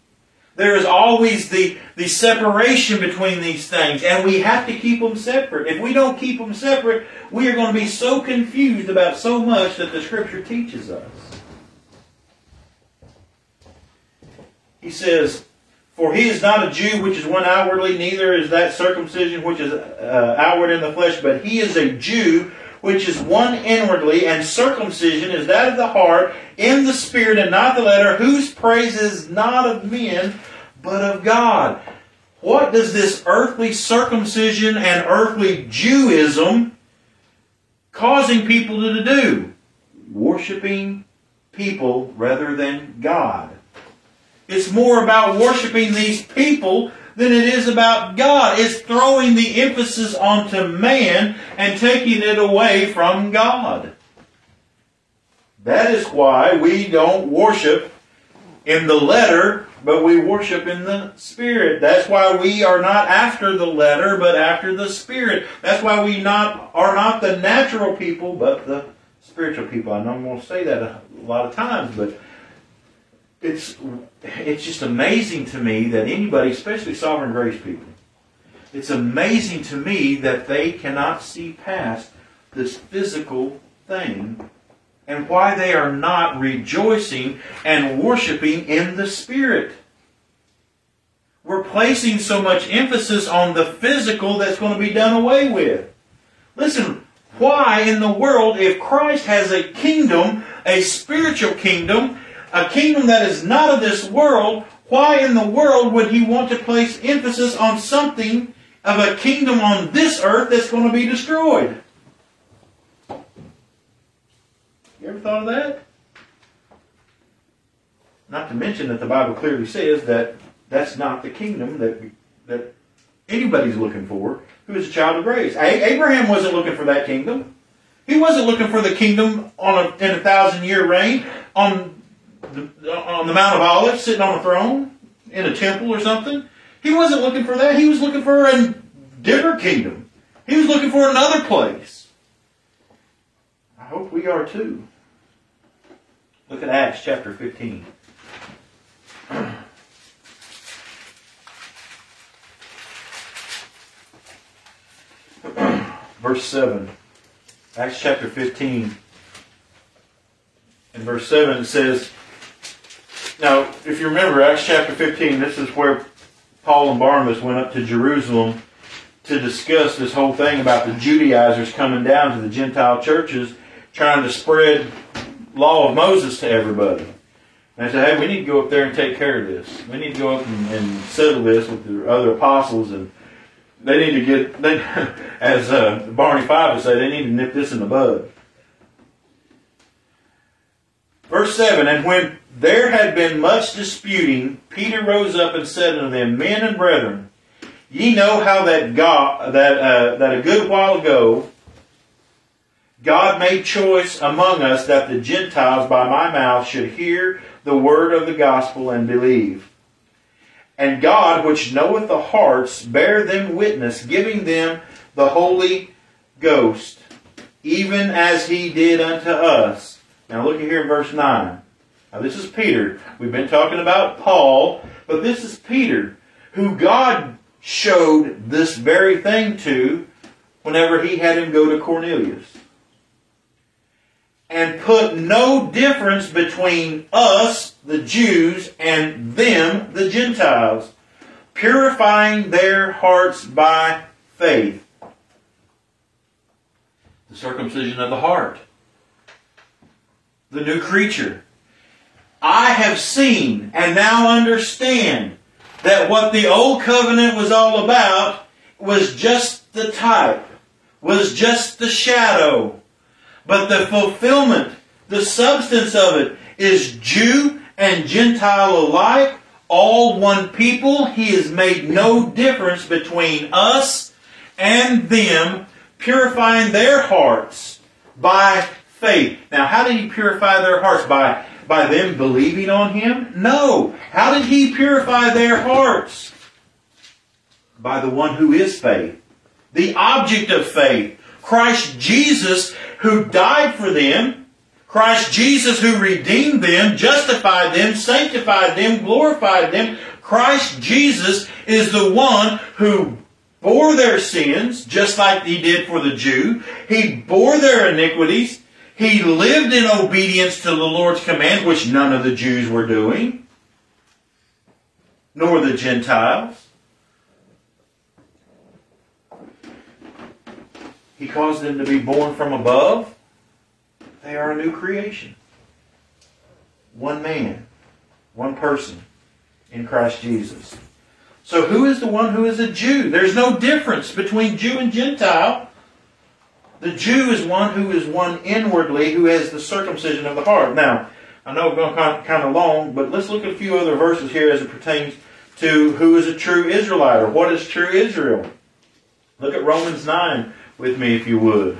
A: There is always the, the separation between these things, and we have to keep them separate. If we don't keep them separate, we are going to be so confused about so much that the Scripture teaches us. He says, For he is not a Jew which is one outwardly, neither is that circumcision which is uh, outward in the flesh, but he is a Jew which is one inwardly, and circumcision is that of the heart, in the spirit and not the letter, whose praise is not of men, but of God. What does this earthly circumcision and earthly Jewism causing people to do? Worshipping people rather than God. It's more about worshiping these people than it is about God. It's throwing the emphasis onto man and taking it away from God. That is why we don't worship in the letter, but we worship in the spirit. That's why we are not after the letter, but after the spirit. That's why we not are not the natural people, but the spiritual people. I know I'm going to say that a lot of times, but it's it's just amazing to me that anybody, especially sovereign grace people, it's amazing to me that they cannot see past this physical thing and why they are not rejoicing and worshiping in the Spirit. We're placing so much emphasis on the physical that's going to be done away with. Listen, why in the world, if Christ has a kingdom, a spiritual kingdom, a kingdom that is not of this world, why in the world would he want to place emphasis on something of a kingdom on this earth that's going to be destroyed? You ever thought of that? Not to mention that the Bible clearly says that that's not the kingdom that that anybody's looking for who is a child of grace. Abraham wasn't looking for that kingdom. He wasn't looking for the kingdom on a, in a thousand year reign on on um, the Mount of Olives, sitting on a throne in a temple or something. He wasn't looking for that. He was looking for a different kingdom. He was looking for another place. I hope we are too. Look at Acts chapter 15. verse 7. Acts chapter 15. In verse 7 it says, Now, if you remember, Acts chapter 15, this is where Paul and Barnabas went up to Jerusalem to discuss this whole thing about the Judaizers coming down to the Gentile churches trying to spread law of Moses to everybody. And I said, hey, we need to go up there and take care of this. We need to go up and, and settle this with the other apostles, and they need to get, they, as uh, Barney Fife would say, they need to nip this in the bud. Verse 7 And when there had been much disputing, Peter rose up and said unto them, Men and brethren, ye know how that God that uh, that a good while ago God made choice among us that the Gentiles by my mouth should hear the word of the gospel and believe. And God, which knoweth the hearts, bear them witness, giving them the Holy Ghost, even as he did unto us. Now look at here in verse 9. Now this is Peter. We've been talking about Paul, but this is Peter, who God showed this very thing to whenever he had him go to Cornelius and put no difference between us, the Jews, and them, the Gentiles, purifying their hearts by faith. The circumcision of the heart. The new creature. I have seen and now understand that what the old covenant was all about was just the type, was just the shadow, but the fulfillment, the substance of it, is Jew and Gentile alike, all one people. He has made no difference between us and them, purifying their hearts by faith. Now, how did he purify their hearts? By, by them believing on him? No. How did he purify their hearts? By the one who is faith. The object of faith. Christ Jesus who died for them, Christ Jesus who redeemed them, justified them, sanctified them, glorified them. Christ Jesus is the one who bore their sins, just like he did for the Jew. He bore their iniquities. He lived in obedience to the Lord's command, which none of the Jews were doing, nor the Gentiles. He caused them to be born from above. They are a new creation. One man, one person in Christ Jesus. So, who is the one who is a Jew? There's no difference between Jew and Gentile. The Jew is one who is one inwardly, who has the circumcision of the heart. Now, I know we're going kind of long, but let's look at a few other verses here as it pertains to who is a true Israelite or what is true Israel. Look at Romans 9, with me if you would.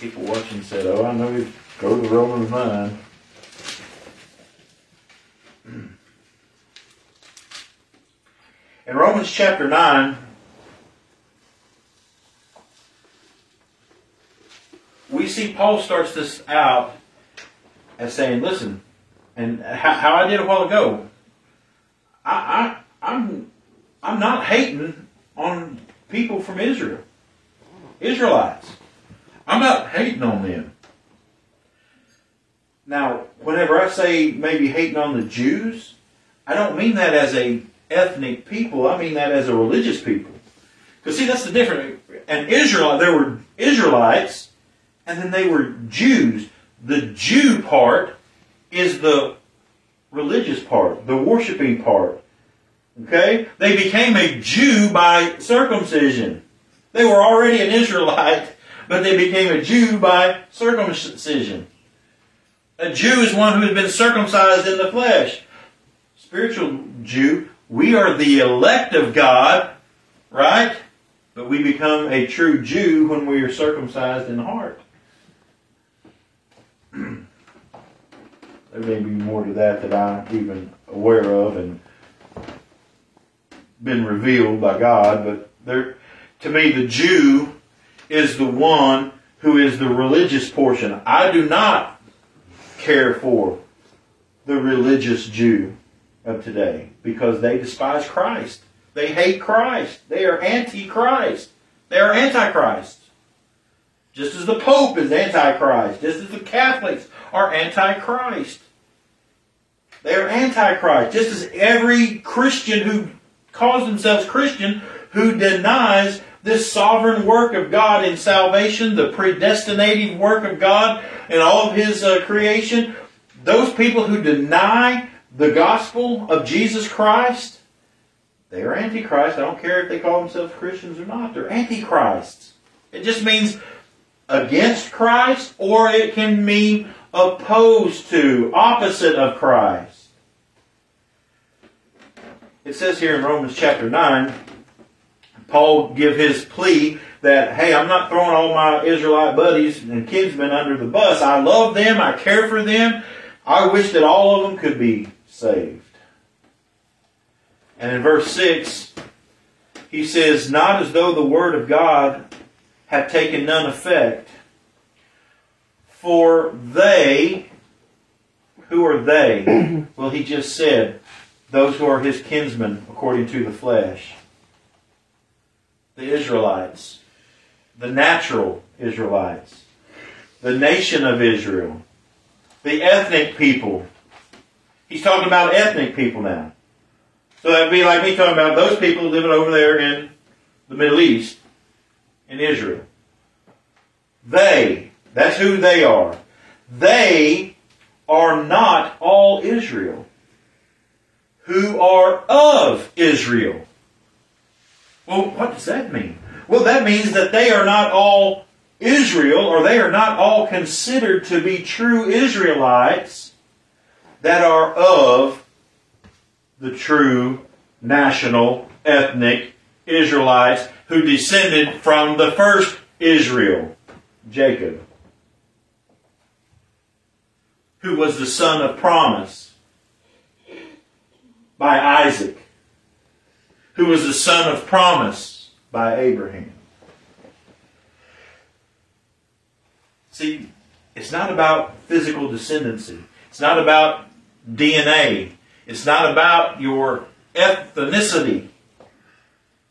A: People watching said, Oh, I know you go to Romans 9. Hmm. In Romans chapter 9, we see Paul starts this out as saying, Listen, and how, how I did a while ago, I, I, I'm, I'm not hating on people from Israel, Israelites. I'm not hating on them. Now, whenever I say maybe hating on the Jews, I don't mean that as a ethnic people. I mean that as a religious people. Because see, that's the difference. And Israel, there were Israelites, and then they were Jews. The Jew part is the religious part, the worshiping part. Okay? They became a Jew by circumcision. They were already an Israelite, but they became a Jew by circumcision. A Jew is one who has been circumcised in the flesh. Spiritual Jew, we are the elect of God, right? But we become a true Jew when we are circumcised in heart. There may be more to that that I'm even aware of and been revealed by God, but there, to me, the Jew is the one who is the religious portion. I do not care for the religious Jew of today because they despise Christ. They hate Christ. They are anti-Christ. They are antichrist. Just as the Pope is antichrist, just as the Catholics are antichrist. They are antichrist, just as every Christian who calls themselves Christian who denies this sovereign work of God in salvation, the predestinating work of God in all of His uh, creation, those people who deny the gospel of Jesus Christ, they are antichrist. I don't care if they call themselves Christians or not. They're antichrists. It just means against Christ, or it can mean opposed to, opposite of Christ. It says here in Romans chapter 9, Paul give his plea that, hey, I'm not throwing all my Israelite buddies and kinsmen under the bus. I love them. I care for them. I wish that all of them could be saved. And in verse 6, he says, Not as though the word of God had taken none effect, for they, who are they? well, he just said, those who are his kinsmen according to the flesh the Israelites, the natural Israelites, the nation of Israel, the ethnic people. He's talking about ethnic people now. So that'd be like me talking about those people living over there in the Middle East, in Israel. They, that's who they are. They are not all Israel who are of Israel. Well, what does that mean? Well, that means that they are not all Israel, or they are not all considered to be true Israelites that are of the true national, ethnic Israelites who descended from the first Israel, Jacob, who was the son of promise by Isaac who was the son of promise by Abraham. See, it's not about physical descendancy. It's not about DNA. It's not about your ethnicity.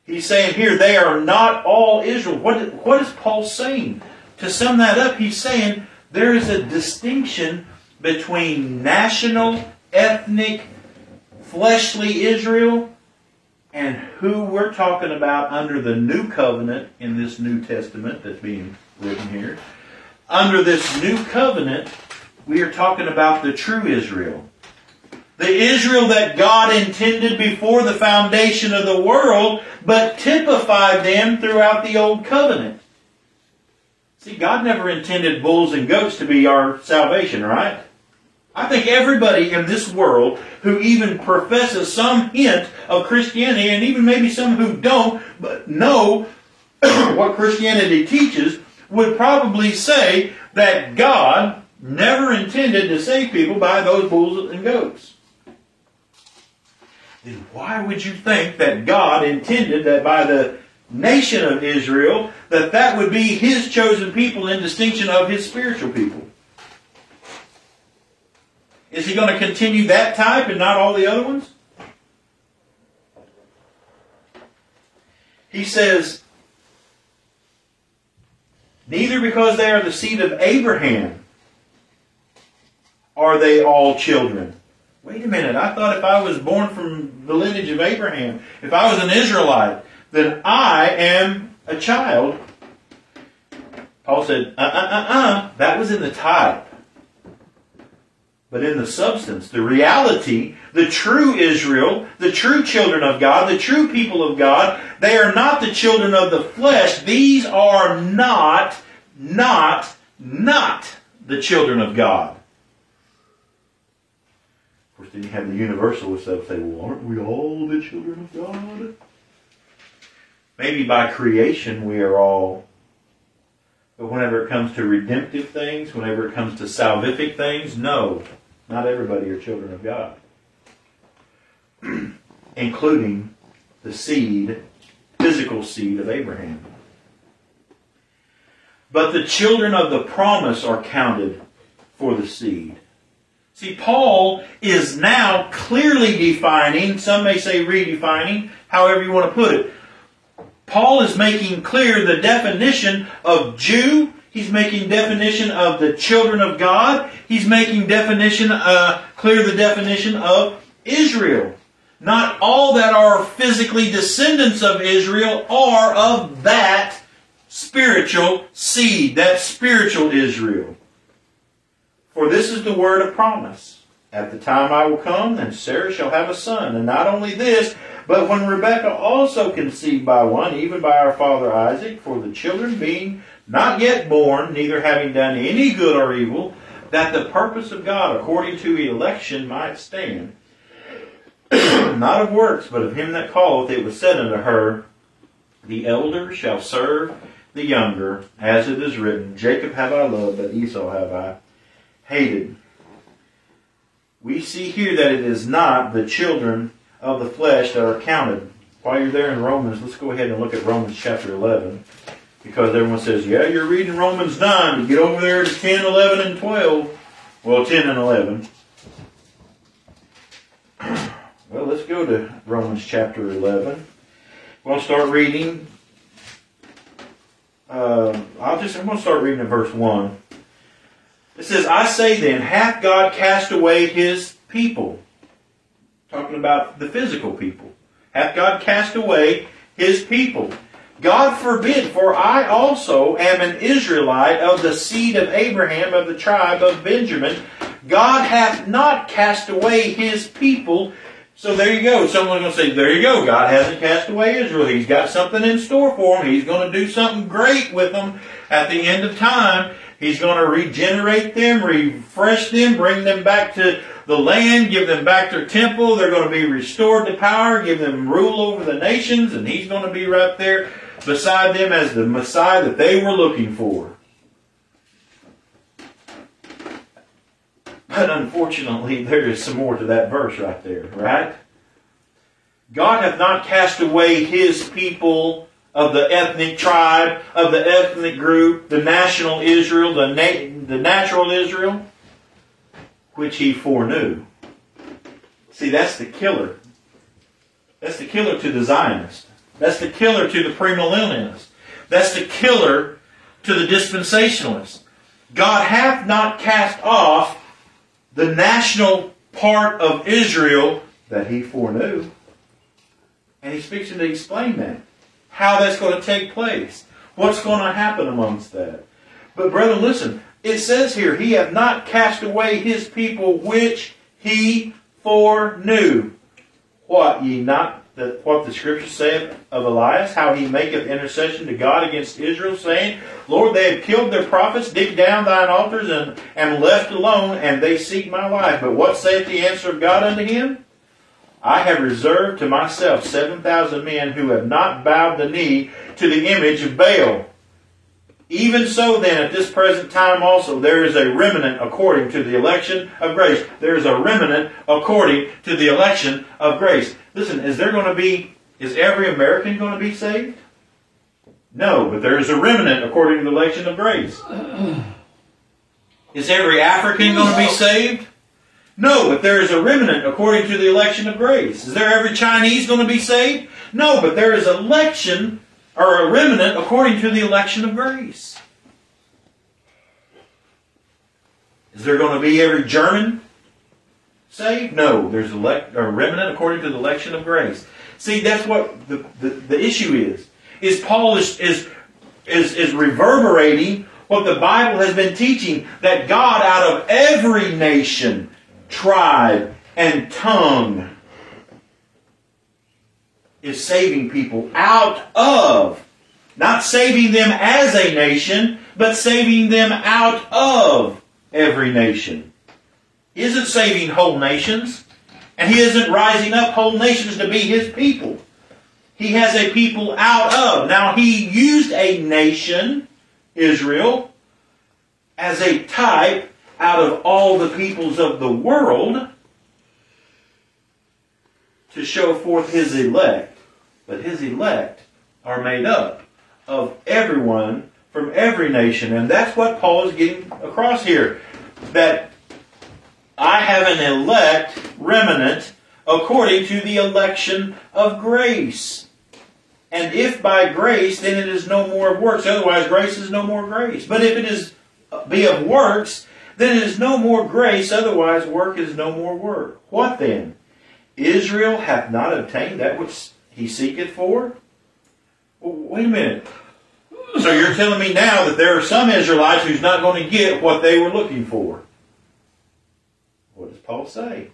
A: He's saying here, they are not all Israel. What, what is Paul saying? To sum that up, he's saying there is a distinction between national, ethnic, fleshly Israel and who we're talking about under the new covenant in this New Testament that's being written here. Under this new covenant, we are talking about the true Israel. The Israel that God intended before the foundation of the world, but typified them throughout the Old Covenant. See, God never intended bulls and goats to be our salvation, right? I think everybody in this world who even professes some hint of Christianity, and even maybe some who don't, but know what Christianity teaches, would probably say that God never intended to save people by those bulls and goats. Then why would you think that God intended that by the nation of Israel, that that would be His chosen people in distinction of His spiritual people? Is he going to continue that type and not all the other ones? He says, Neither because they are the seed of Abraham are they all children. Wait a minute, I thought if I was born from the lineage of Abraham, if I was an Israelite, then I am a child. Paul said, uh uh uh uh, that was in the type but in the substance, the reality, the true Israel, the true children of God, the true people of God, they are not the children of the flesh. These are not, not, not the children of God. Then you have the universalists that say, well, aren't we all the children of God? Maybe by creation we are all but whenever it comes to redemptive things, whenever it comes to salvific things, no. Not everybody are children of God, including the seed, physical seed of Abraham. but the children of the promise are counted for the seed. See, Paul is now clearly defining, some may say redefining, however you want to put it. Paul is making clear the definition of Jew. He's making definition of the children of God. He's making definition, uh, clear the definition of Israel. Not all that are physically descendants of Israel are of that spiritual seed, that spiritual Israel. For this is the word of promise. At the time I will come, and Sarah shall have a son. And not only this, but when Rebekah also conceived by one, even by our father Isaac, for the children being not yet born, neither having done any good or evil, that the purpose of God according to election might stand. not of works, but of him that calleth, it was said unto her, The elder shall serve the younger, as it is written, Jacob have I loved, but Esau have I hated. We see here that it is not the children of the flesh that are counted. While you're there in Romans, let's go ahead and look at Romans chapter 11. Because everyone says, yeah, you're reading Romans 9. get over there to 10, 11, and 12. Well, 10 and 11. Well, let's go to Romans chapter 11. We'll start reading. Uh, I'll just, I'm going to start reading at verse 1. It says, I say then, hath God cast away his people? Talking about the physical people. Hath God cast away his people? God forbid, for I also am an Israelite of the seed of Abraham of the tribe of Benjamin. God hath not cast away his people. So there you go. Someone's going to say, there you go. God hasn't cast away Israel. He's got something in store for them. He's going to do something great with them at the end of time. He's going to regenerate them, refresh them, bring them back to the land, give them back their temple. They're going to be restored to power, give them rule over the nations, and He's going to be right there beside them as the Messiah that they were looking for. But unfortunately, there is some more to that verse right there, right? God hath not cast away His people of the ethnic tribe, of the ethnic group, the national Israel, the, na- the natural Israel, which he foreknew. See, that's the killer. That's the killer to the Zionist. That's the killer to the premillennialist. That's the killer to the dispensationalist. God hath not cast off the national part of Israel that he foreknew. And he speaks to explain that how that's going to take place, what's going to happen amongst that. But, brother, listen, it says here, He hath not cast away His people which He foreknew. What, ye not what the scripture saith of Elias, how he maketh intercession to God against Israel, saying, Lord, they have killed their prophets, dig down thine altars, and am left alone, and they seek my life. But what saith the answer of God unto him? I have reserved to myself 7,000 men who have not bowed the knee to the image of Baal. Even so, then, at this present time also, there is a remnant according to the election of grace. There is a remnant according to the election of grace. Listen, is there going to be, is every American going to be saved? No, but there is a remnant according to the election of grace. Is every African going to be saved? No, but there is a remnant according to the election of grace. Is there every Chinese going to be saved? No, but there is election or a remnant according to the election of grace. Is there going to be every German saved? No, there's elect, a remnant according to the election of grace. See, that's what the, the, the issue is. Is Paul is, is, is, is reverberating what the Bible has been teaching that God out of every nation tribe, and tongue is saving people out of, not saving them as a nation, but saving them out of every nation. He isn't saving whole nations, and He isn't rising up whole nations to be His people. He has a people out of. Now, He used a nation, Israel, as a type out of all the peoples of the world to show forth his elect. But his elect are made up of everyone from every nation. And that's what Paul is getting across here. That I have an elect remnant according to the election of grace. And if by grace, then it is no more of works. Otherwise, grace is no more grace. But if it is be of works, then it is no more grace. Otherwise, work is no more work. What then? Israel hath not obtained that which he seeketh for? Wait a minute. So you're telling me now that there are some Israelites who's not going to get what they were looking for? What does Paul say?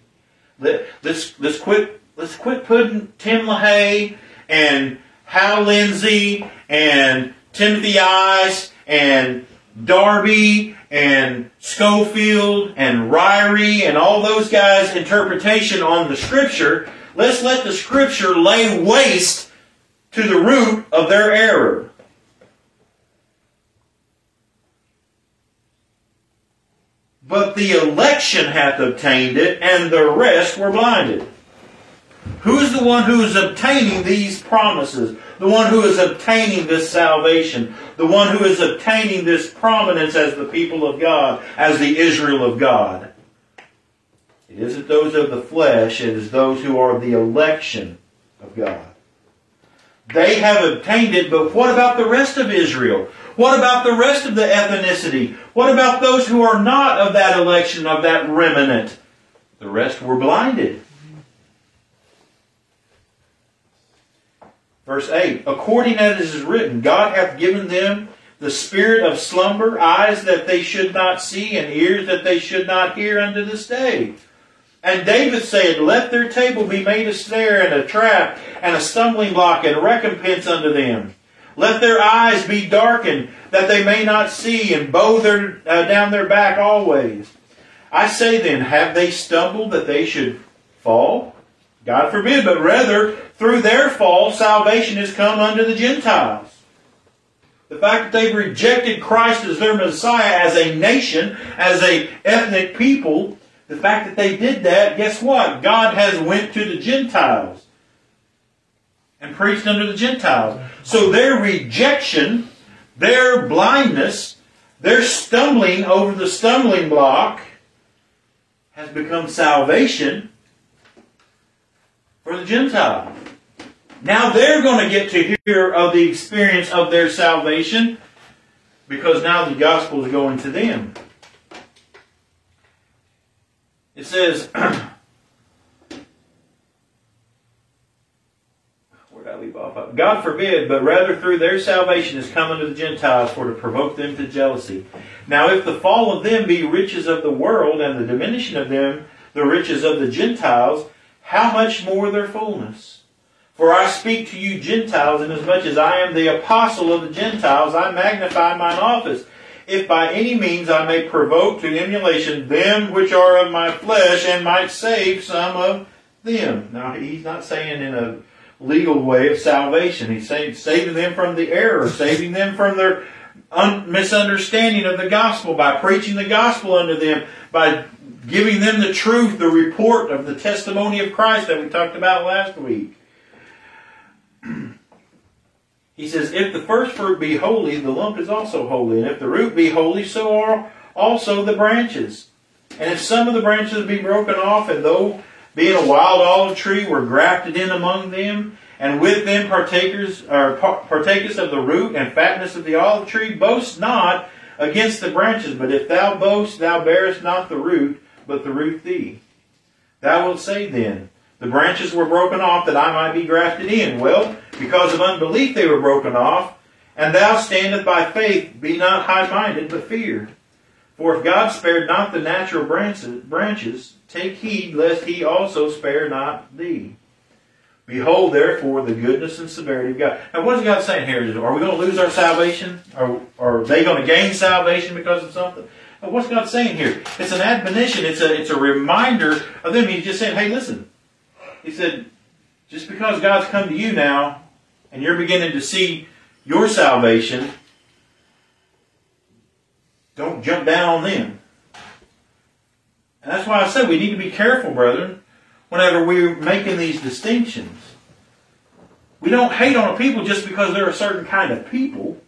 A: Let, let's let's quit let's quit putting Tim LaHaye and Hal Lindsey and Timothy Ice and Darby and Scofield and Ryrie and all those guys' interpretation on the Scripture. Let's let the Scripture lay waste to the root of their error. But the election hath obtained it, and the rest were blinded. Who's the one who is obtaining these promises? The one who is obtaining this salvation? The one who is obtaining this prominence as the people of God, as the Israel of God? It isn't those of the flesh, it is those who are the election of God. They have obtained it, but what about the rest of Israel? What about the rest of the ethnicity? What about those who are not of that election, of that remnant? The rest were blinded. Verse 8 According as it is written, God hath given them the spirit of slumber, eyes that they should not see, and ears that they should not hear unto this day. And David said, Let their table be made a snare and a trap, and a stumbling block and recompense unto them. Let their eyes be darkened, that they may not see, and bow their, uh, down their back always. I say then, have they stumbled that they should fall? God forbid, but rather through their fall salvation has come unto the Gentiles. The fact that they've rejected Christ as their Messiah, as a nation, as a ethnic people, the fact that they did that, guess what? God has went to the Gentiles and preached unto the Gentiles. So their rejection, their blindness, their stumbling over the stumbling block has become salvation for the Gentile. Now they're going to get to hear of the experience of their salvation because now the gospel is going to them. It says, where did I leave off? God forbid, but rather through their salvation is come unto the Gentiles for to provoke them to jealousy. Now if the fall of them be riches of the world, and the diminishing of them the riches of the Gentiles, how much more their fullness? For I speak to you Gentiles, inasmuch as I am the apostle of the Gentiles, I magnify mine office. If by any means I may provoke to emulation them which are of my flesh, and might save some of them. Now, he's not saying in a legal way of salvation. He's saying saving them from the error, saving them from their un- misunderstanding of the gospel by preaching the gospel unto them, by giving them the truth, the report of the testimony of Christ that we talked about last week. he says, If the first fruit be holy, the lump is also holy. And if the root be holy, so are also the branches. And if some of the branches be broken off, and though being a wild olive tree were grafted in among them, and with them partakers or partakers of the root and fatness of the olive tree, boast not against the branches. But if thou boast, thou bearest not the root, but the root thee. Thou wilt say then, The branches were broken off that I might be grafted in. Well, because of unbelief they were broken off, and thou standest by faith, be not high minded, but fear. For if God spared not the natural branches, take heed lest he also spare not thee. Behold, therefore, the goodness and severity of God. Now, what is God saying here? Are we going to lose our salvation? Or are they going to gain salvation because of something? What's God saying here? It's an admonition. It's a it's a reminder of them. He's just saying, hey, listen. He said, just because God's come to you now, and you're beginning to see your salvation, don't jump down on them. And that's why I said we need to be careful, brethren, whenever we're making these distinctions. We don't hate on a people just because they're a certain kind of people.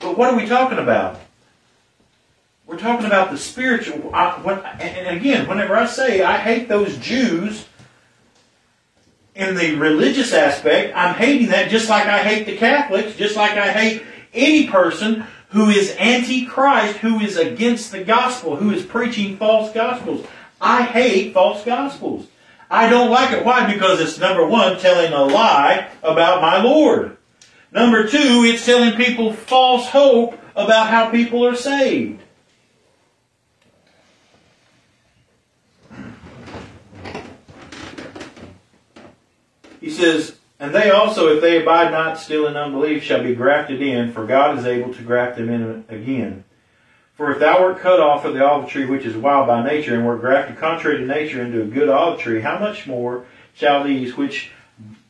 A: But what are we talking about? We're talking about the spiritual. I, when, and again, whenever I say I hate those Jews in the religious aspect, I'm hating that just like I hate the Catholics, just like I hate any person who is anti-Christ, who is against the gospel, who is preaching false gospels. I hate false gospels. I don't like it. Why? Because it's number one, telling a lie about my Lord. Number two, it's telling people false hope about how people are saved. He says, And they also, if they abide not still in unbelief, shall be grafted in, for God is able to graft them in again. For if thou wert cut off of the olive tree which is wild by nature, and wert grafted contrary to nature into a good olive tree, how much more shall these which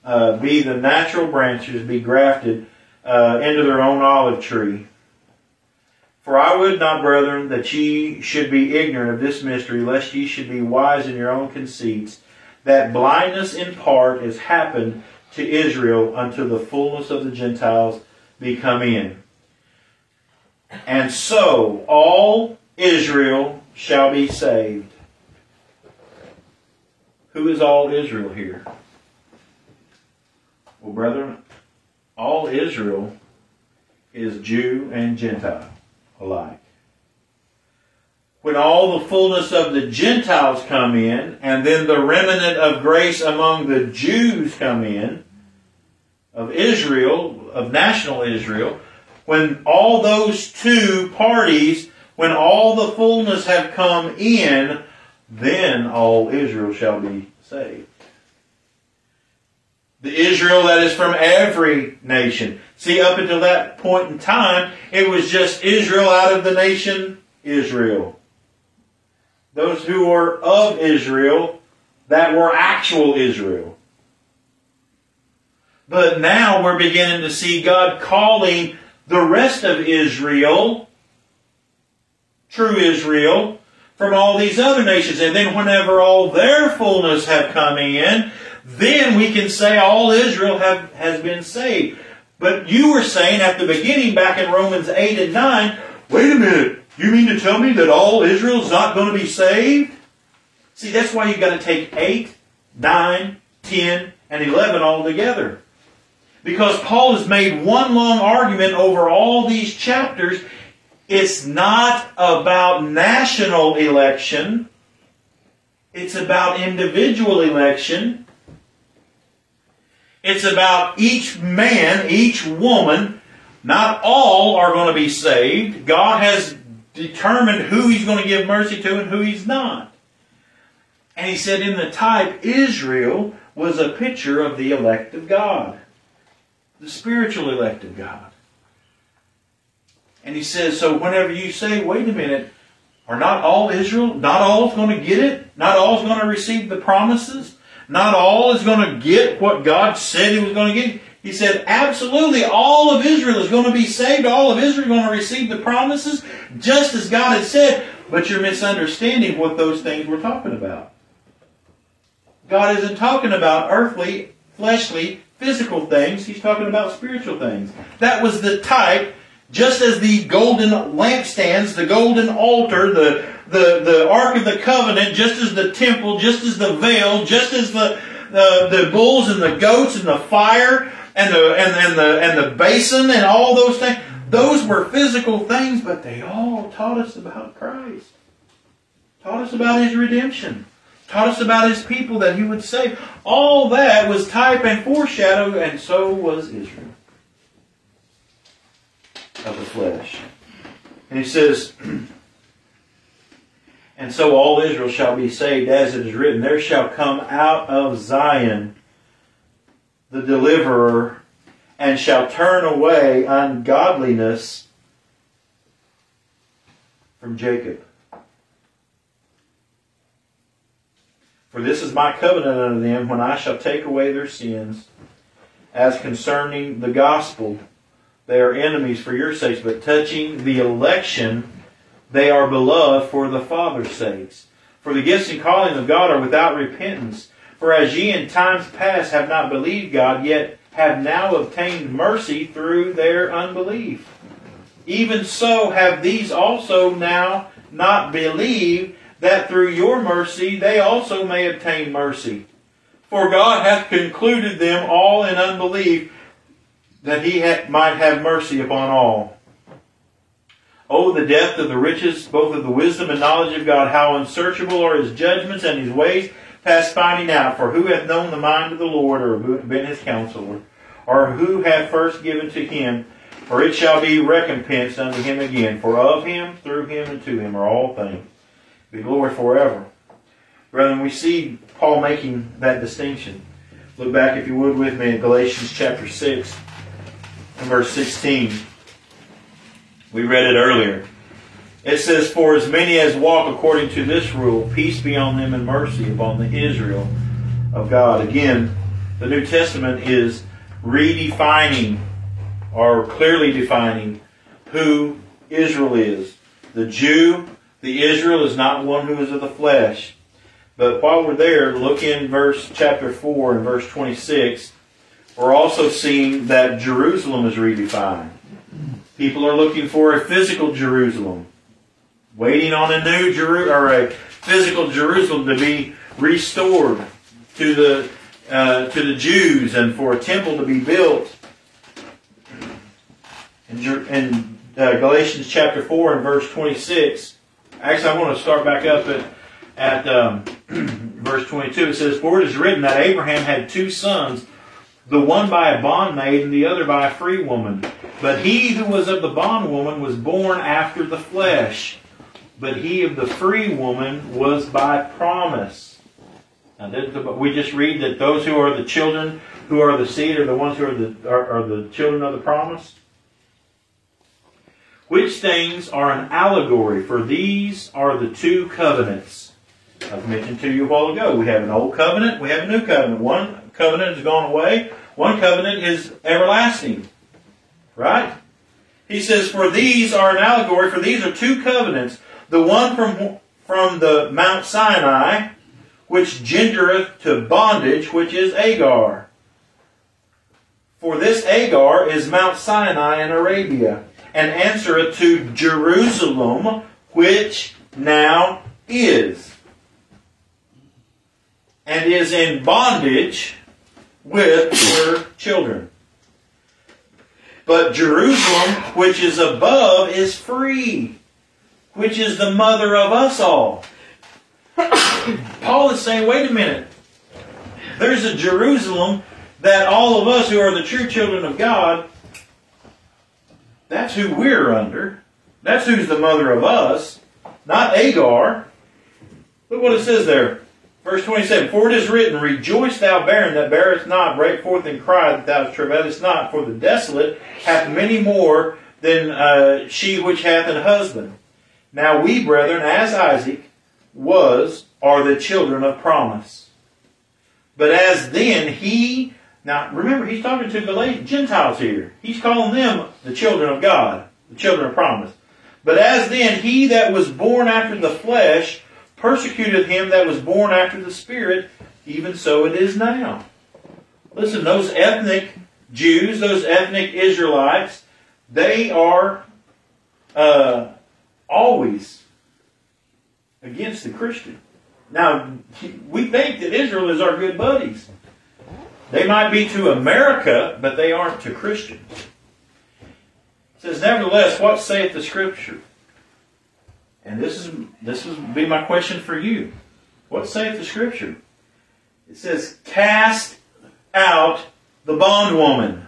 A: uh, be the natural branches be grafted uh, into their own olive tree? For I would not, brethren, that ye should be ignorant of this mystery, lest ye should be wise in your own conceits, that blindness in part is happened to Israel until the fullness of the Gentiles be come in. And so all Israel shall be saved. Who is all Israel here? Well, brethren, all Israel is Jew and Gentile alike. When all the fullness of the Gentiles come in, and then the remnant of grace among the Jews come in, of Israel, of national Israel, when all those two parties, when all the fullness have come in, then all Israel shall be saved. The Israel that is from every nation. See, up until that point in time, it was just Israel out of the nation Israel. Those who were of Israel that were actual Israel. But now we're beginning to see God calling the rest of Israel, true Israel, from all these other nations. And then whenever all their fullness have come in, then we can say all Israel have, has been saved. But you were saying at the beginning, back in Romans 8 and 9, wait a minute, you mean to tell me that all Israel is not going to be saved? See, that's why you've got to take 8, 9, 10, and 11 all together. Because Paul has made one long argument over all these chapters. It's not about national election. It's about individual election. It's about each man, each woman. Not all are going to be saved. God has determined who He's going to give mercy to and who He's not. And He said in the type, Israel was a picture of the elect of God the spiritual elect of God. And he says, so whenever you say, wait a minute, are not all Israel, not all is going to get it? Not all is going to receive the promises? Not all is going to get what God said he was going to get? He said, absolutely, all of Israel is going to be saved. All of Israel is going to receive the promises, just as God had said. But you're misunderstanding what those things we're talking about. God isn't talking about earthly, fleshly, physical things, he's talking about spiritual things. That was the type, just as the golden lampstands, the golden altar, the, the, the Ark of the Covenant, just as the temple, just as the veil, just as the, the, the bulls and the goats and the fire and the, and, and, the, and the basin and all those things. Those were physical things, but they all taught us about Christ. Taught us about His redemption taught us about his people that he would save. All that was type and foreshadow, and so was Israel of the flesh. And he says, And so all Israel shall be saved, as it is written, There shall come out of Zion the deliverer, and shall turn away ungodliness from Jacob. For this is my covenant unto them when I shall take away their sins. As concerning the gospel, they are enemies for your sakes, but touching the election, they are beloved for the Father's sakes. For the gifts and calling of God are without repentance. For as ye in times past have not believed God, yet have now obtained mercy through their unbelief. even so have these also now not believed, that through your mercy they also may obtain mercy. For God hath concluded them all in unbelief, that he might have mercy upon all. Oh, the depth of the riches, both of the wisdom and knowledge of God, how unsearchable are his judgments and his ways past finding out. For who hath known the mind of the Lord, or who hath been his counselor, or who hath first given to him? For it shall be recompensed unto him again. For of him, through him, and to him are all things. Be glory forever. Brethren, we see Paul making that distinction. Look back, if you would, with me in Galatians chapter 6 and verse 16. We read it earlier. It says, For as many as walk according to this rule, peace be on them and mercy upon the Israel of God. Again, the New Testament is redefining or clearly defining who Israel is. The Jew, the Israel is not one who is of the flesh. But while we're there, look in verse chapter 4 and verse 26. We're also seeing that Jerusalem is redefined. People are looking for a physical Jerusalem waiting on a new Jeru- or a physical Jerusalem to be restored to the uh, to the Jews and for a temple to be built. In, in uh, Galatians chapter four and verse twenty six, actually, I want to start back up at at um, verse twenty two. It says, "For it is written that Abraham had two sons." the one by a bondmaid and the other by a free woman. But he who was of the bondwoman was born after the flesh, but he of the free woman was by promise. We just read that those who are the children, who are the seed, are the ones who are the, are, are the children of the promise. Which things are an allegory, for these are the two covenants. I've mentioned to you a while ago. We have an old covenant, we have a new covenant. One covenant has gone away, one covenant is everlasting. Right? He says, For these are an allegory, for these are two covenants the one from, from the Mount Sinai, which gendereth to bondage, which is Agar. For this Agar is Mount Sinai in Arabia, and answereth to Jerusalem, which now is, and is in bondage with her children. But Jerusalem, which is above, is free which is the mother of us all. Paul is saying, wait a minute. There's a Jerusalem that all of us who are the true children of God, that's who we're under. That's who's the mother of us, not Agar. Look what it says there. Verse 27 For it is written, Rejoice, thou barren that bearest not, break forth and cry that thou travailest not, for the desolate hath many more than uh, she which hath an husband. Now we, brethren, as Isaac was, are the children of promise. But as then he, now remember, he's talking to Gentiles here. He's calling them the children of God, the children of promise. But as then he that was born after the flesh persecuted him that was born after the Spirit, even so it is now. Listen, those ethnic Jews, those ethnic Israelites, they are uh, always against the Christian. Now, we think that Israel is our good buddies. They might be to America, but they aren't to Christians. It says, Nevertheless, what saith the Scripture? And this is this would be my question for you. What saith the Scripture? It says, Cast out the bondwoman.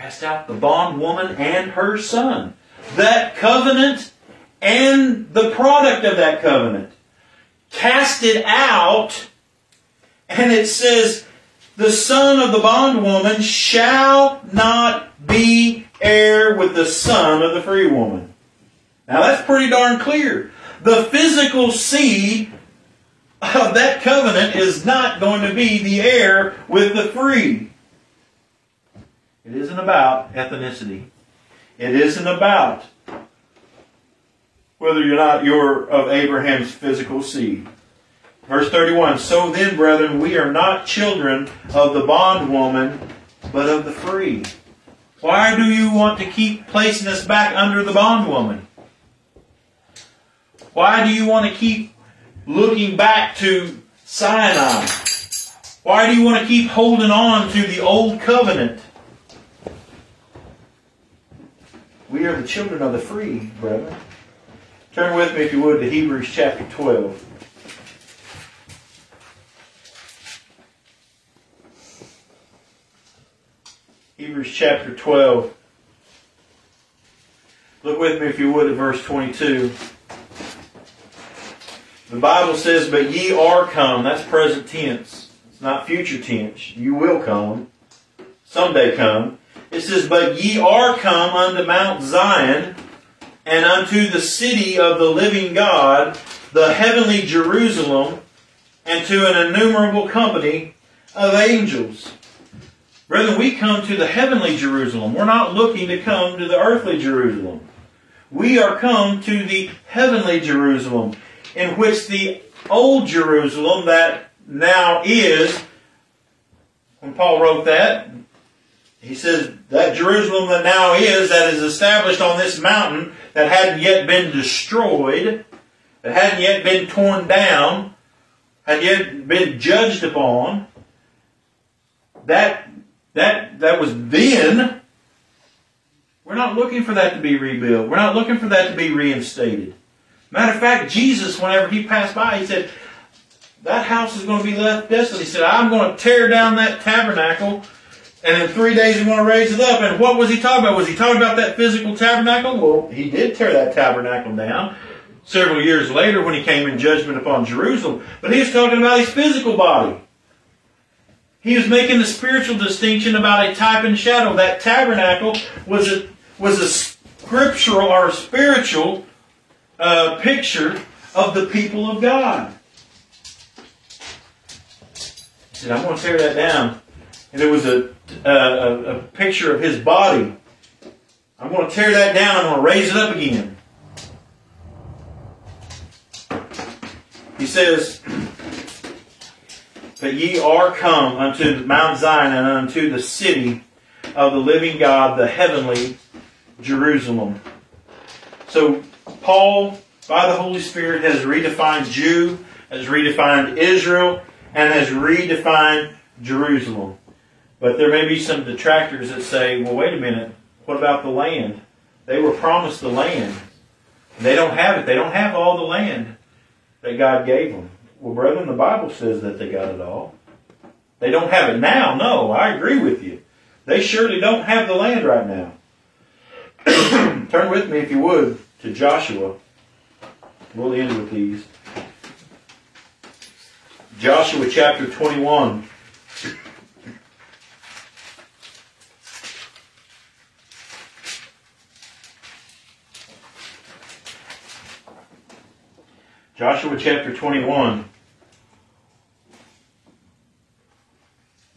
A: Cast out the bondwoman and her son. That covenant and the product of that covenant. Cast it out, and it says, the son of the bondwoman shall not be heir with the son of the free woman. Now that's pretty darn clear. The physical seed of that covenant is not going to be the heir with the free. It isn't about ethnicity. It isn't about whether you're not you're of Abraham's physical seed. Verse 31 So then, brethren, we are not children of the bondwoman, but of the free. Why do you want to keep placing us back under the bondwoman? Why do you want to keep looking back to Sinai? Why do you want to keep holding on to the old covenant? We are the children of the free, brethren. Turn with me, if you would, to Hebrews chapter 12. Hebrews chapter 12. Look with me, if you would, at verse 22. The Bible says, But ye are come. That's present tense. It's not future tense. You will come. Someday come. It says, But ye are come unto Mount Zion, and unto the city of the living God, the heavenly Jerusalem, and to an innumerable company of angels. Brethren, we come to the heavenly Jerusalem. We're not looking to come to the earthly Jerusalem. We are come to the heavenly Jerusalem, in which the old Jerusalem that now is, when Paul wrote that, he says that Jerusalem that now is, that is established on this mountain, that hadn't yet been destroyed, that hadn't yet been torn down, had yet been judged upon, that that that was then. We're not looking for that to be rebuilt. We're not looking for that to be reinstated. Matter of fact, Jesus, whenever he passed by, he said, That house is going to be left desolate. He said, I'm going to tear down that tabernacle, and in three days I'm going to raise it up. And what was he talking about? Was he talking about that physical tabernacle? Well, he did tear that tabernacle down several years later when he came in judgment upon Jerusalem. But he was talking about his physical body. He was making the spiritual distinction about a type and shadow. That tabernacle was a was a scriptural or spiritual uh, picture of the people of God. He said, "I'm going to tear that down," and it was a, Uh, a, a picture of his body. I'm going to tear that down. I'm going to raise it up again. He says, But ye are come unto Mount Zion and unto the city of the living God, the heavenly Jerusalem. So Paul, by the Holy Spirit, has redefined Jew, has redefined Israel, and has redefined Jerusalem. But there may be some detractors that say, well, wait a minute, what about the land? They were promised the land. They don't have it. They don't have all the land that God gave them. Well, brethren, the Bible says that they got it all. They don't have it now. No, I agree with you. They surely don't have the land right now. Turn with me, if you would, to Joshua. We'll end with these. Joshua chapter 21. Joshua chapter 21.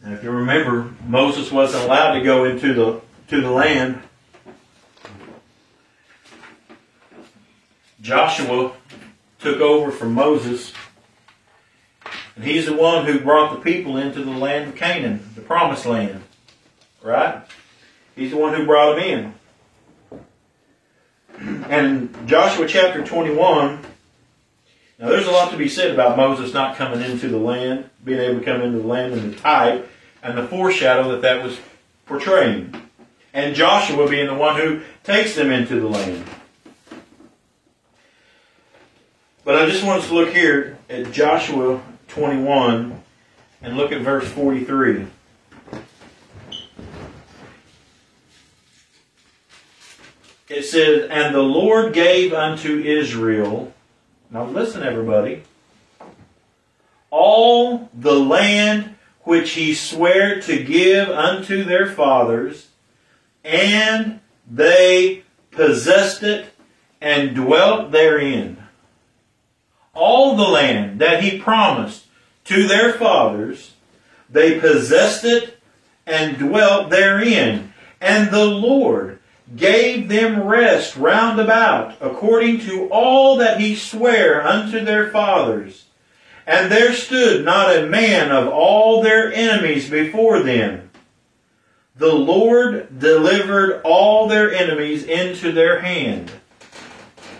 A: And if you remember, Moses wasn't allowed to go into the to the land. Joshua took over from Moses, and he's the one who brought the people into the land of Canaan, the promised land. Right? He's the one who brought them in. And Joshua chapter 21 now, there's a lot to be said about Moses not coming into the land, being able to come into the land and the type and the foreshadow that that was portraying. And Joshua being the one who takes them into the land. But I just want us to look here at Joshua 21 and look at verse 43. It says, And the Lord gave unto Israel now listen, everybody. All the land which he sware to give unto their fathers, and they possessed it and dwelt therein. All the land that he promised to their fathers, they possessed it and dwelt therein. And the Lord gave them rest round about, according to all that he sware unto their fathers. And there stood not a man of all their enemies before them. The Lord delivered all their enemies into their hand.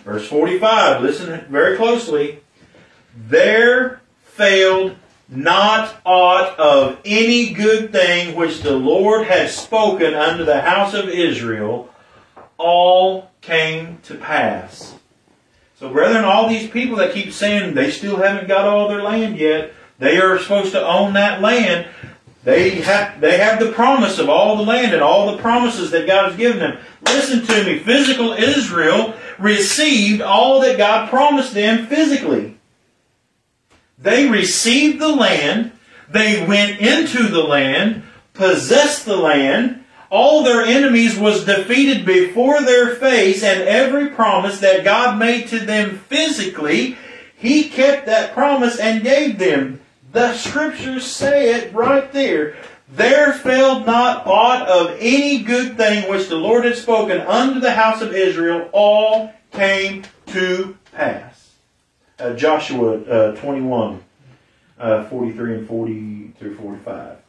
A: Verse 45, listen very closely. There failed not aught of any good thing which the Lord had spoken unto the house of Israel, all came to pass. So, brethren, all these people that keep saying they still haven't got all their land yet, they are supposed to own that land. They have, they have the promise of all the land and all the promises that God has given them. Listen to me. Physical Israel received all that God promised them physically. They received the land. They went into the land, possessed the land. All their enemies was defeated before their face and every promise that God made to them physically, He kept that promise and gave them. The scriptures say it right there. There failed not aught of any good thing which the Lord had spoken unto the house of Israel, all came to pass. Uh, Joshua uh, 21, uh, 43 and 40 through 45.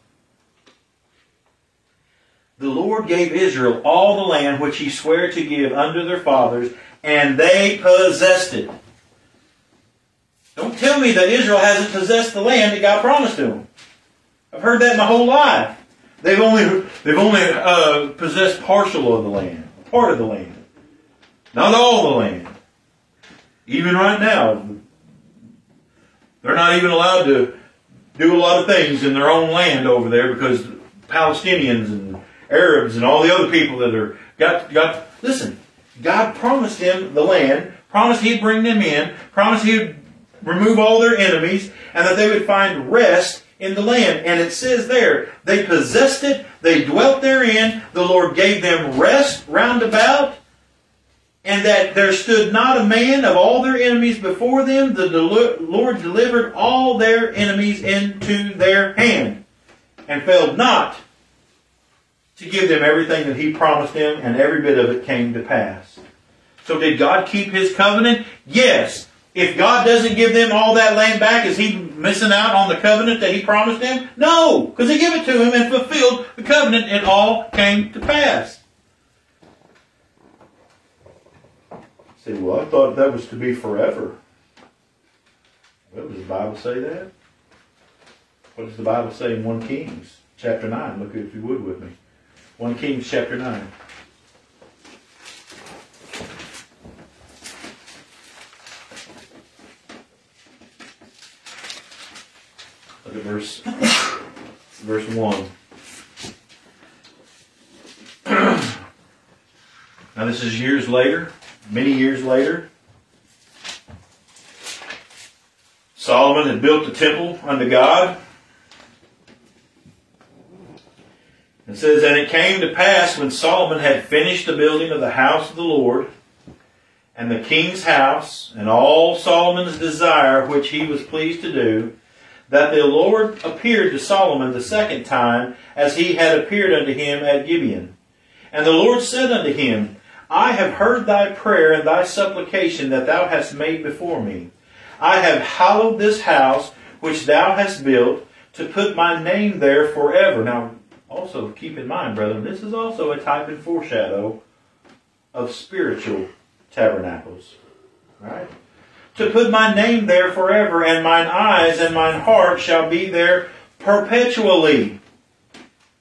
A: The Lord gave Israel all the land which he sware to give unto their fathers, and they possessed it. Don't tell me that Israel hasn't possessed the land that God promised to them. I've heard that my whole life. They've only they've only uh, possessed partial of the land, part of the land, not all the land. Even right now, they're not even allowed to do a lot of things in their own land over there because Palestinians and Arabs and all the other people that are got got. Listen, God promised them the land, promised He'd bring them in, promised He'd remove all their enemies, and that they would find rest in the land. And it says there, they possessed it, they dwelt therein, the Lord gave them rest round about, and that there stood not a man of all their enemies before them. The Lord delivered all their enemies into their hand, and failed not to give them everything that He promised them, and every bit of it came to pass. So did God keep His covenant? Yes. If God doesn't give them all that land back, is He missing out on the covenant that He promised them? No, because He gave it to him and fulfilled the covenant. It all came to pass. Say, well, I thought that was to be forever. Well, does the Bible say that? What does the Bible say in 1 Kings chapter 9? Look if you would with me. 1 Kings chapter 9. Look at verse verse 1. now this is years later, many years later. Solomon had built the temple unto God. It says, And it came to pass when Solomon had finished the building of the house of the Lord, and the king's house, and all Solomon's desire which he was pleased to do, that the Lord appeared to Solomon the second time, as he had appeared unto him at Gibeon. And the Lord said unto him, I have heard thy prayer and thy supplication that thou hast made before me. I have hallowed this house which thou hast built to put my name there forever. Now, also keep in mind, brethren, this is also a type and foreshadow of spiritual tabernacles. Right? To put my name there forever, and mine eyes and mine heart shall be there perpetually.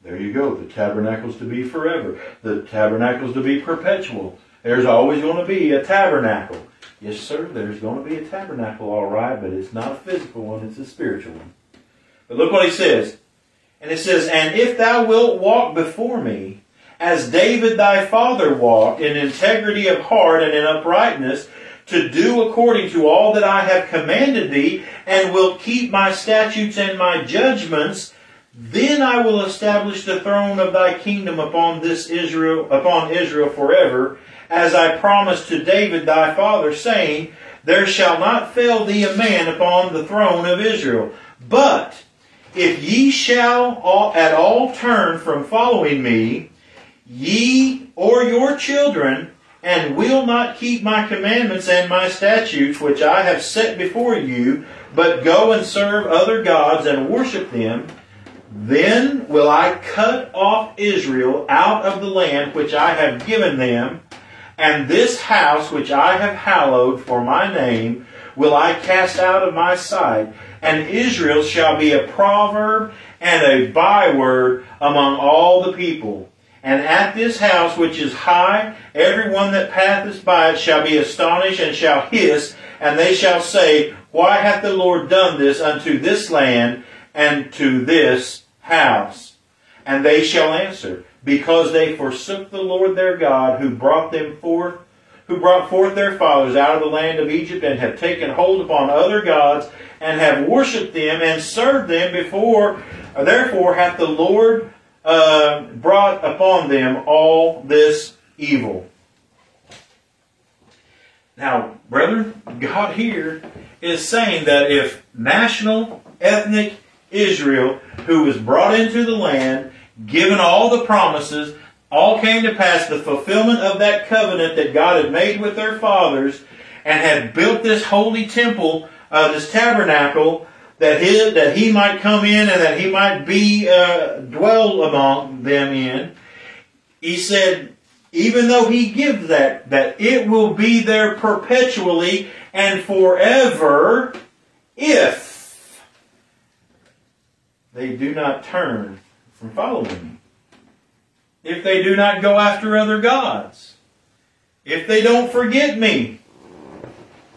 A: There you go. The tabernacle's to be forever. The tabernacle's to be perpetual. There's always going to be a tabernacle. Yes, sir, there's going to be a tabernacle, all right, but it's not a physical one, it's a spiritual one. But look what he says. And it says, And if thou wilt walk before me, as David thy father walked, in integrity of heart and in uprightness, to do according to all that I have commanded thee, and will keep my statutes and my judgments, then I will establish the throne of thy kingdom upon this Israel, upon Israel forever, as I promised to David thy father, saying, There shall not fail thee a man upon the throne of Israel. But if ye shall at all turn from following me, ye or your children, and will not keep my commandments and my statutes which I have set before you, but go and serve other gods and worship them, then will I cut off Israel out of the land which I have given them, and this house which I have hallowed for my name will I cast out of my sight, and Israel shall be a proverb and a byword among all the people. And at this house which is high, every one that passeth by it shall be astonished and shall hiss, and they shall say, Why hath the Lord done this unto this land and to this house? And they shall answer, Because they forsook the Lord their God, who brought them forth, who brought forth their fathers out of the land of Egypt, and have taken hold upon other gods, and have worshipped them and served them before. Therefore hath the Lord uh, brought upon them all this evil. Now, brethren, God here is saying that if national, ethnic Israel, who was brought into the land, given all the promises, all came to pass, the fulfillment of that covenant that God had made with their fathers, and had built this holy temple, uh, this tabernacle, that he, that he might come in and that he might be uh, dwell among them in. He said, even though he gives that, that it will be there perpetually and forever if they do not turn from following me. If they do not go after other gods. If they don't forget me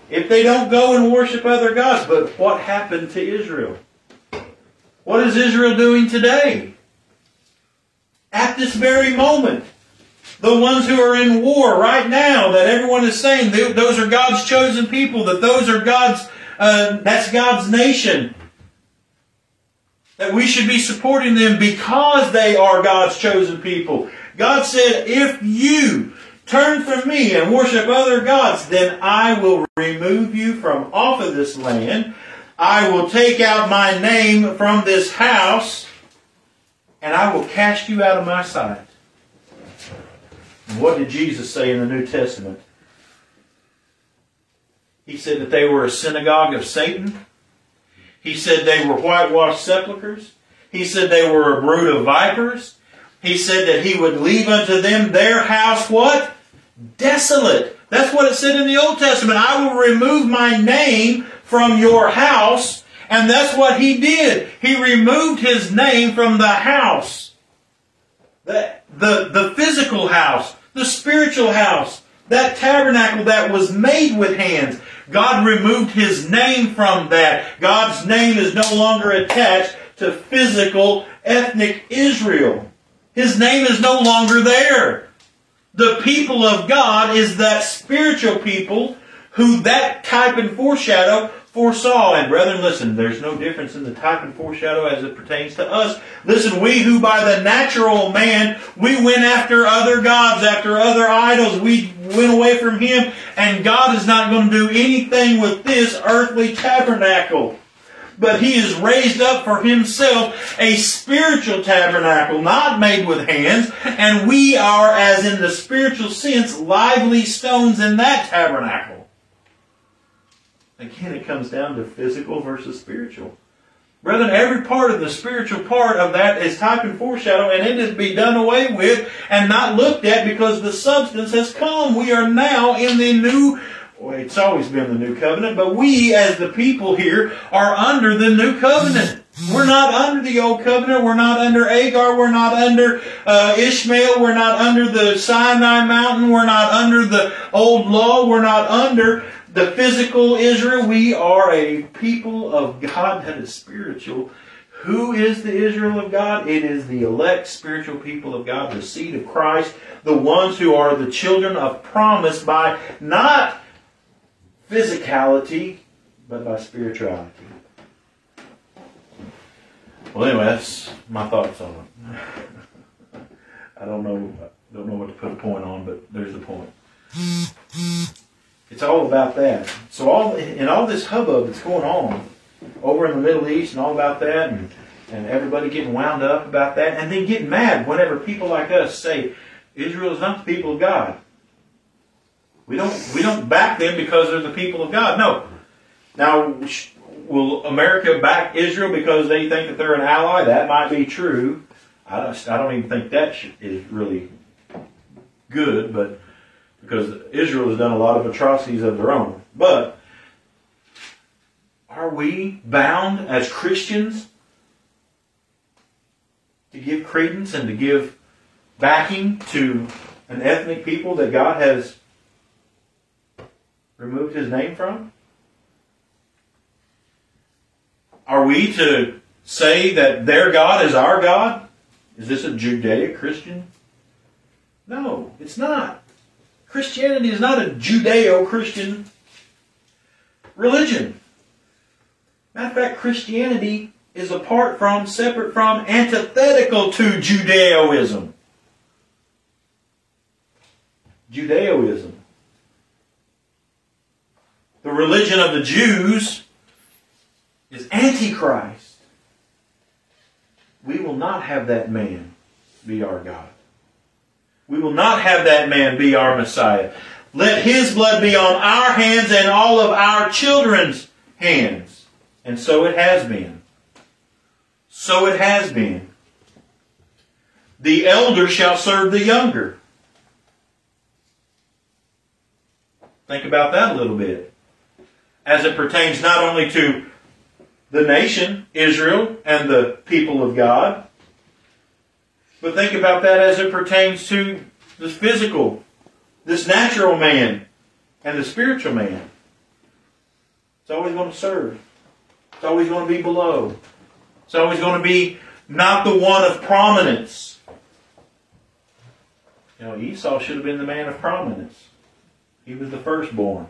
A: if they don't go and worship other gods. But what happened to Israel? What is Israel doing today? At this very moment. The ones who are in war right now, that everyone is saying those are God's chosen people, that those are God's, uh, that's God's nation. That we should be supporting them because they are God's chosen people. God said, if you Turn from me and worship other gods, then I will remove you from off of this land. I will take out my name from this house, and I will cast you out of my sight. What did Jesus say in the New Testament? He said that they were a synagogue of Satan. He said they were whitewashed sepulchres. He said they were a brood of vipers. He said that he would leave unto them their house what? desolate. That's what it said in the Old Testament. I will remove my name from your house. And that's what he did. He removed his name from the house. The, the, the physical house, the spiritual house, that tabernacle that was made with hands. God removed his name from that. God's name is no longer attached to physical, ethnic Israel. His name is no longer there the people of God is that spiritual people who that type and foreshadow foresaw. And brethren, listen, there's no difference in the type and foreshadow as it pertains to us. Listen, we who by the natural man, we went after other gods, after other idols, we went away from Him, and God is not going to do anything with this earthly tabernacle but he has raised up for himself a spiritual tabernacle, not made with hands, and we are, as in the spiritual sense, lively stones in that tabernacle. Again, it comes down to physical versus spiritual. Brethren, every part of the spiritual part of that is type and foreshadow, and it is be done away with and not looked at because the substance has come. We are now in the new well, it's always been the new covenant, but we as the people here are under the new covenant. We're not under the old covenant. We're not under Agar. We're not under uh, Ishmael. We're not under the Sinai mountain. We're not under the old law. We're not under the physical Israel. We are a people of God that is spiritual. Who is the Israel of God? It is the elect spiritual people of God, the seed of Christ, the ones who are the children of promise by not physicality, but by spirituality. Well, anyway, that's my thoughts on it. I don't know, don't know what to put a point on, but there's the point. It's all about that. So all in all this hubbub that's going on over in the Middle East and all about that, and and everybody getting wound up about that, and then getting mad whenever people like us say Israel is not the people of God. We don't we don't back them because they're the people of God. No. Now, will America back Israel because they think that they're an ally? That might be true. I don't, I don't even think that is really good, but because Israel has done a lot of atrocities of their own. But are we bound as Christians to give credence and to give backing to an ethnic people that God has removed his name from? Are we to say that their God is our God? Is this a Judeo Christian? No, it's not. Christianity is not a Judeo Christian religion. Matter of fact, Christianity is apart from, separate from, antithetical to Judaism. Judaism. The religion of the Jews is Antichrist. We will not have that man be our God. We will not have that man be our Messiah. Let his blood be on our hands and all of our children's hands. And so it has been. So it has been. The elder shall serve the younger. Think about that a little bit. As it pertains not only to the nation, Israel, and the people of God, but think about that as it pertains to this physical, this natural man, and the spiritual man. It's always going to serve. It's always going to be below. It's always going to be not the one of prominence. You know, Esau should have been the man of prominence. He was the firstborn.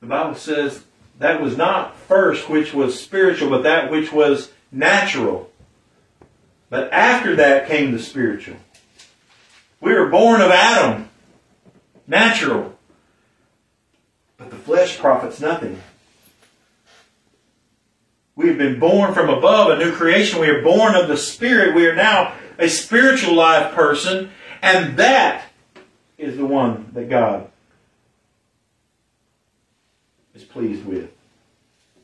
A: The Bible says that was not first which was spiritual, but that which was natural. But after that came the spiritual. We were born of Adam, natural. But the flesh profits nothing. We have been born from above, a new creation. We are born of the Spirit. We are now a spiritual life person, and that is the one that God is pleased with.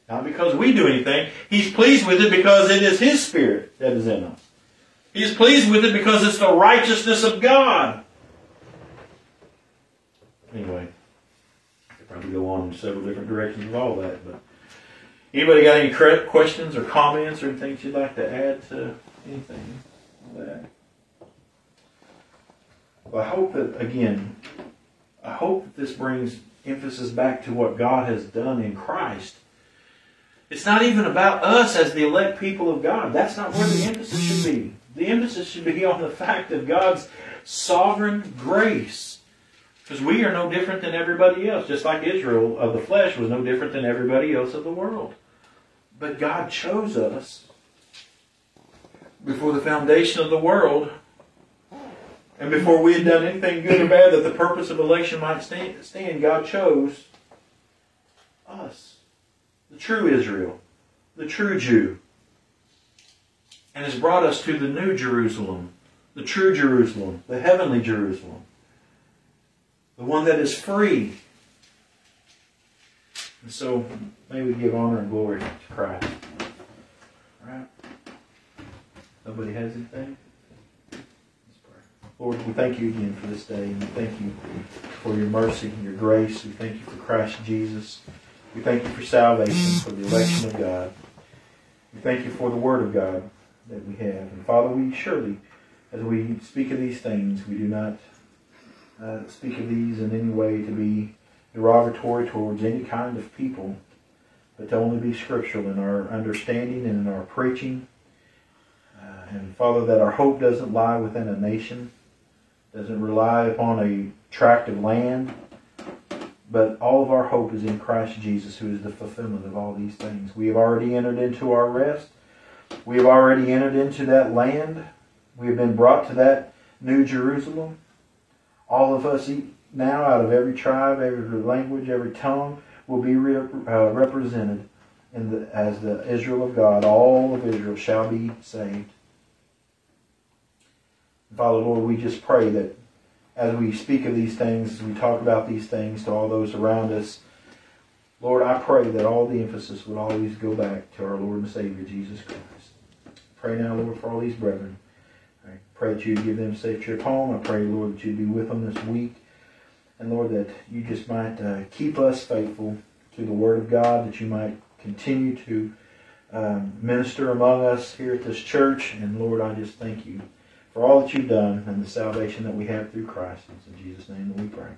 A: Not because we do anything. He's pleased with it because it is His Spirit that is in us. He's pleased with it because it's the righteousness of God. Anyway, I could probably go on in several different directions of all that, but anybody got any questions or comments or anything you'd like to add to anything like that? Well, I hope that again, I hope that this brings emphasis back to what God has done in Christ. It's not even about us as the elect people of God. That's not where the emphasis should be. The emphasis should be on the fact of God's sovereign grace. Because we are no different than everybody else, just like Israel of the flesh was no different than everybody else of the world. But God chose us before the foundation of the world and before we had done anything good or bad that the purpose of election might stand, God chose us, the true Israel, the true Jew, and has brought us to the new Jerusalem, the true Jerusalem, the heavenly Jerusalem, the one that is free. And so may we give honor and glory to Christ. All right? Nobody has anything? Lord, we thank you again for this day, and we thank you for your mercy and your grace. We thank you for Christ Jesus. We thank you for salvation, for the election of God. We thank you for the Word of God that we have. And Father, we surely, as we speak of these things, we do not uh, speak of these in any way to be derogatory towards any kind of people, but to only be scriptural in our understanding and in our preaching. Uh, and Father, that our hope doesn't lie within a nation doesn't rely upon a tract of land, but all of our hope is in Christ Jesus, who is the fulfillment of all these things. We have already entered into our rest. We have already entered into that land. We have been brought to that new Jerusalem. All of us now, out of every tribe, every language, every tongue, will be uh, represented the, as the Israel of God. All of Israel shall be saved. Father, Lord, we just pray that
B: as we speak of these things, as we talk about these things to all those around us, Lord, I pray that all the emphasis would always go back to our Lord and Savior, Jesus Christ. Pray now, Lord, for all these brethren. I pray that you give them safe trip home. I pray, Lord, that you be with them this week. And Lord, that you just might uh, keep us faithful to the Word of God, that you might continue to um, minister among us here at this church. And Lord, I just thank you for all that you've done and the salvation that we have through Christ. It's in Jesus' name that we pray.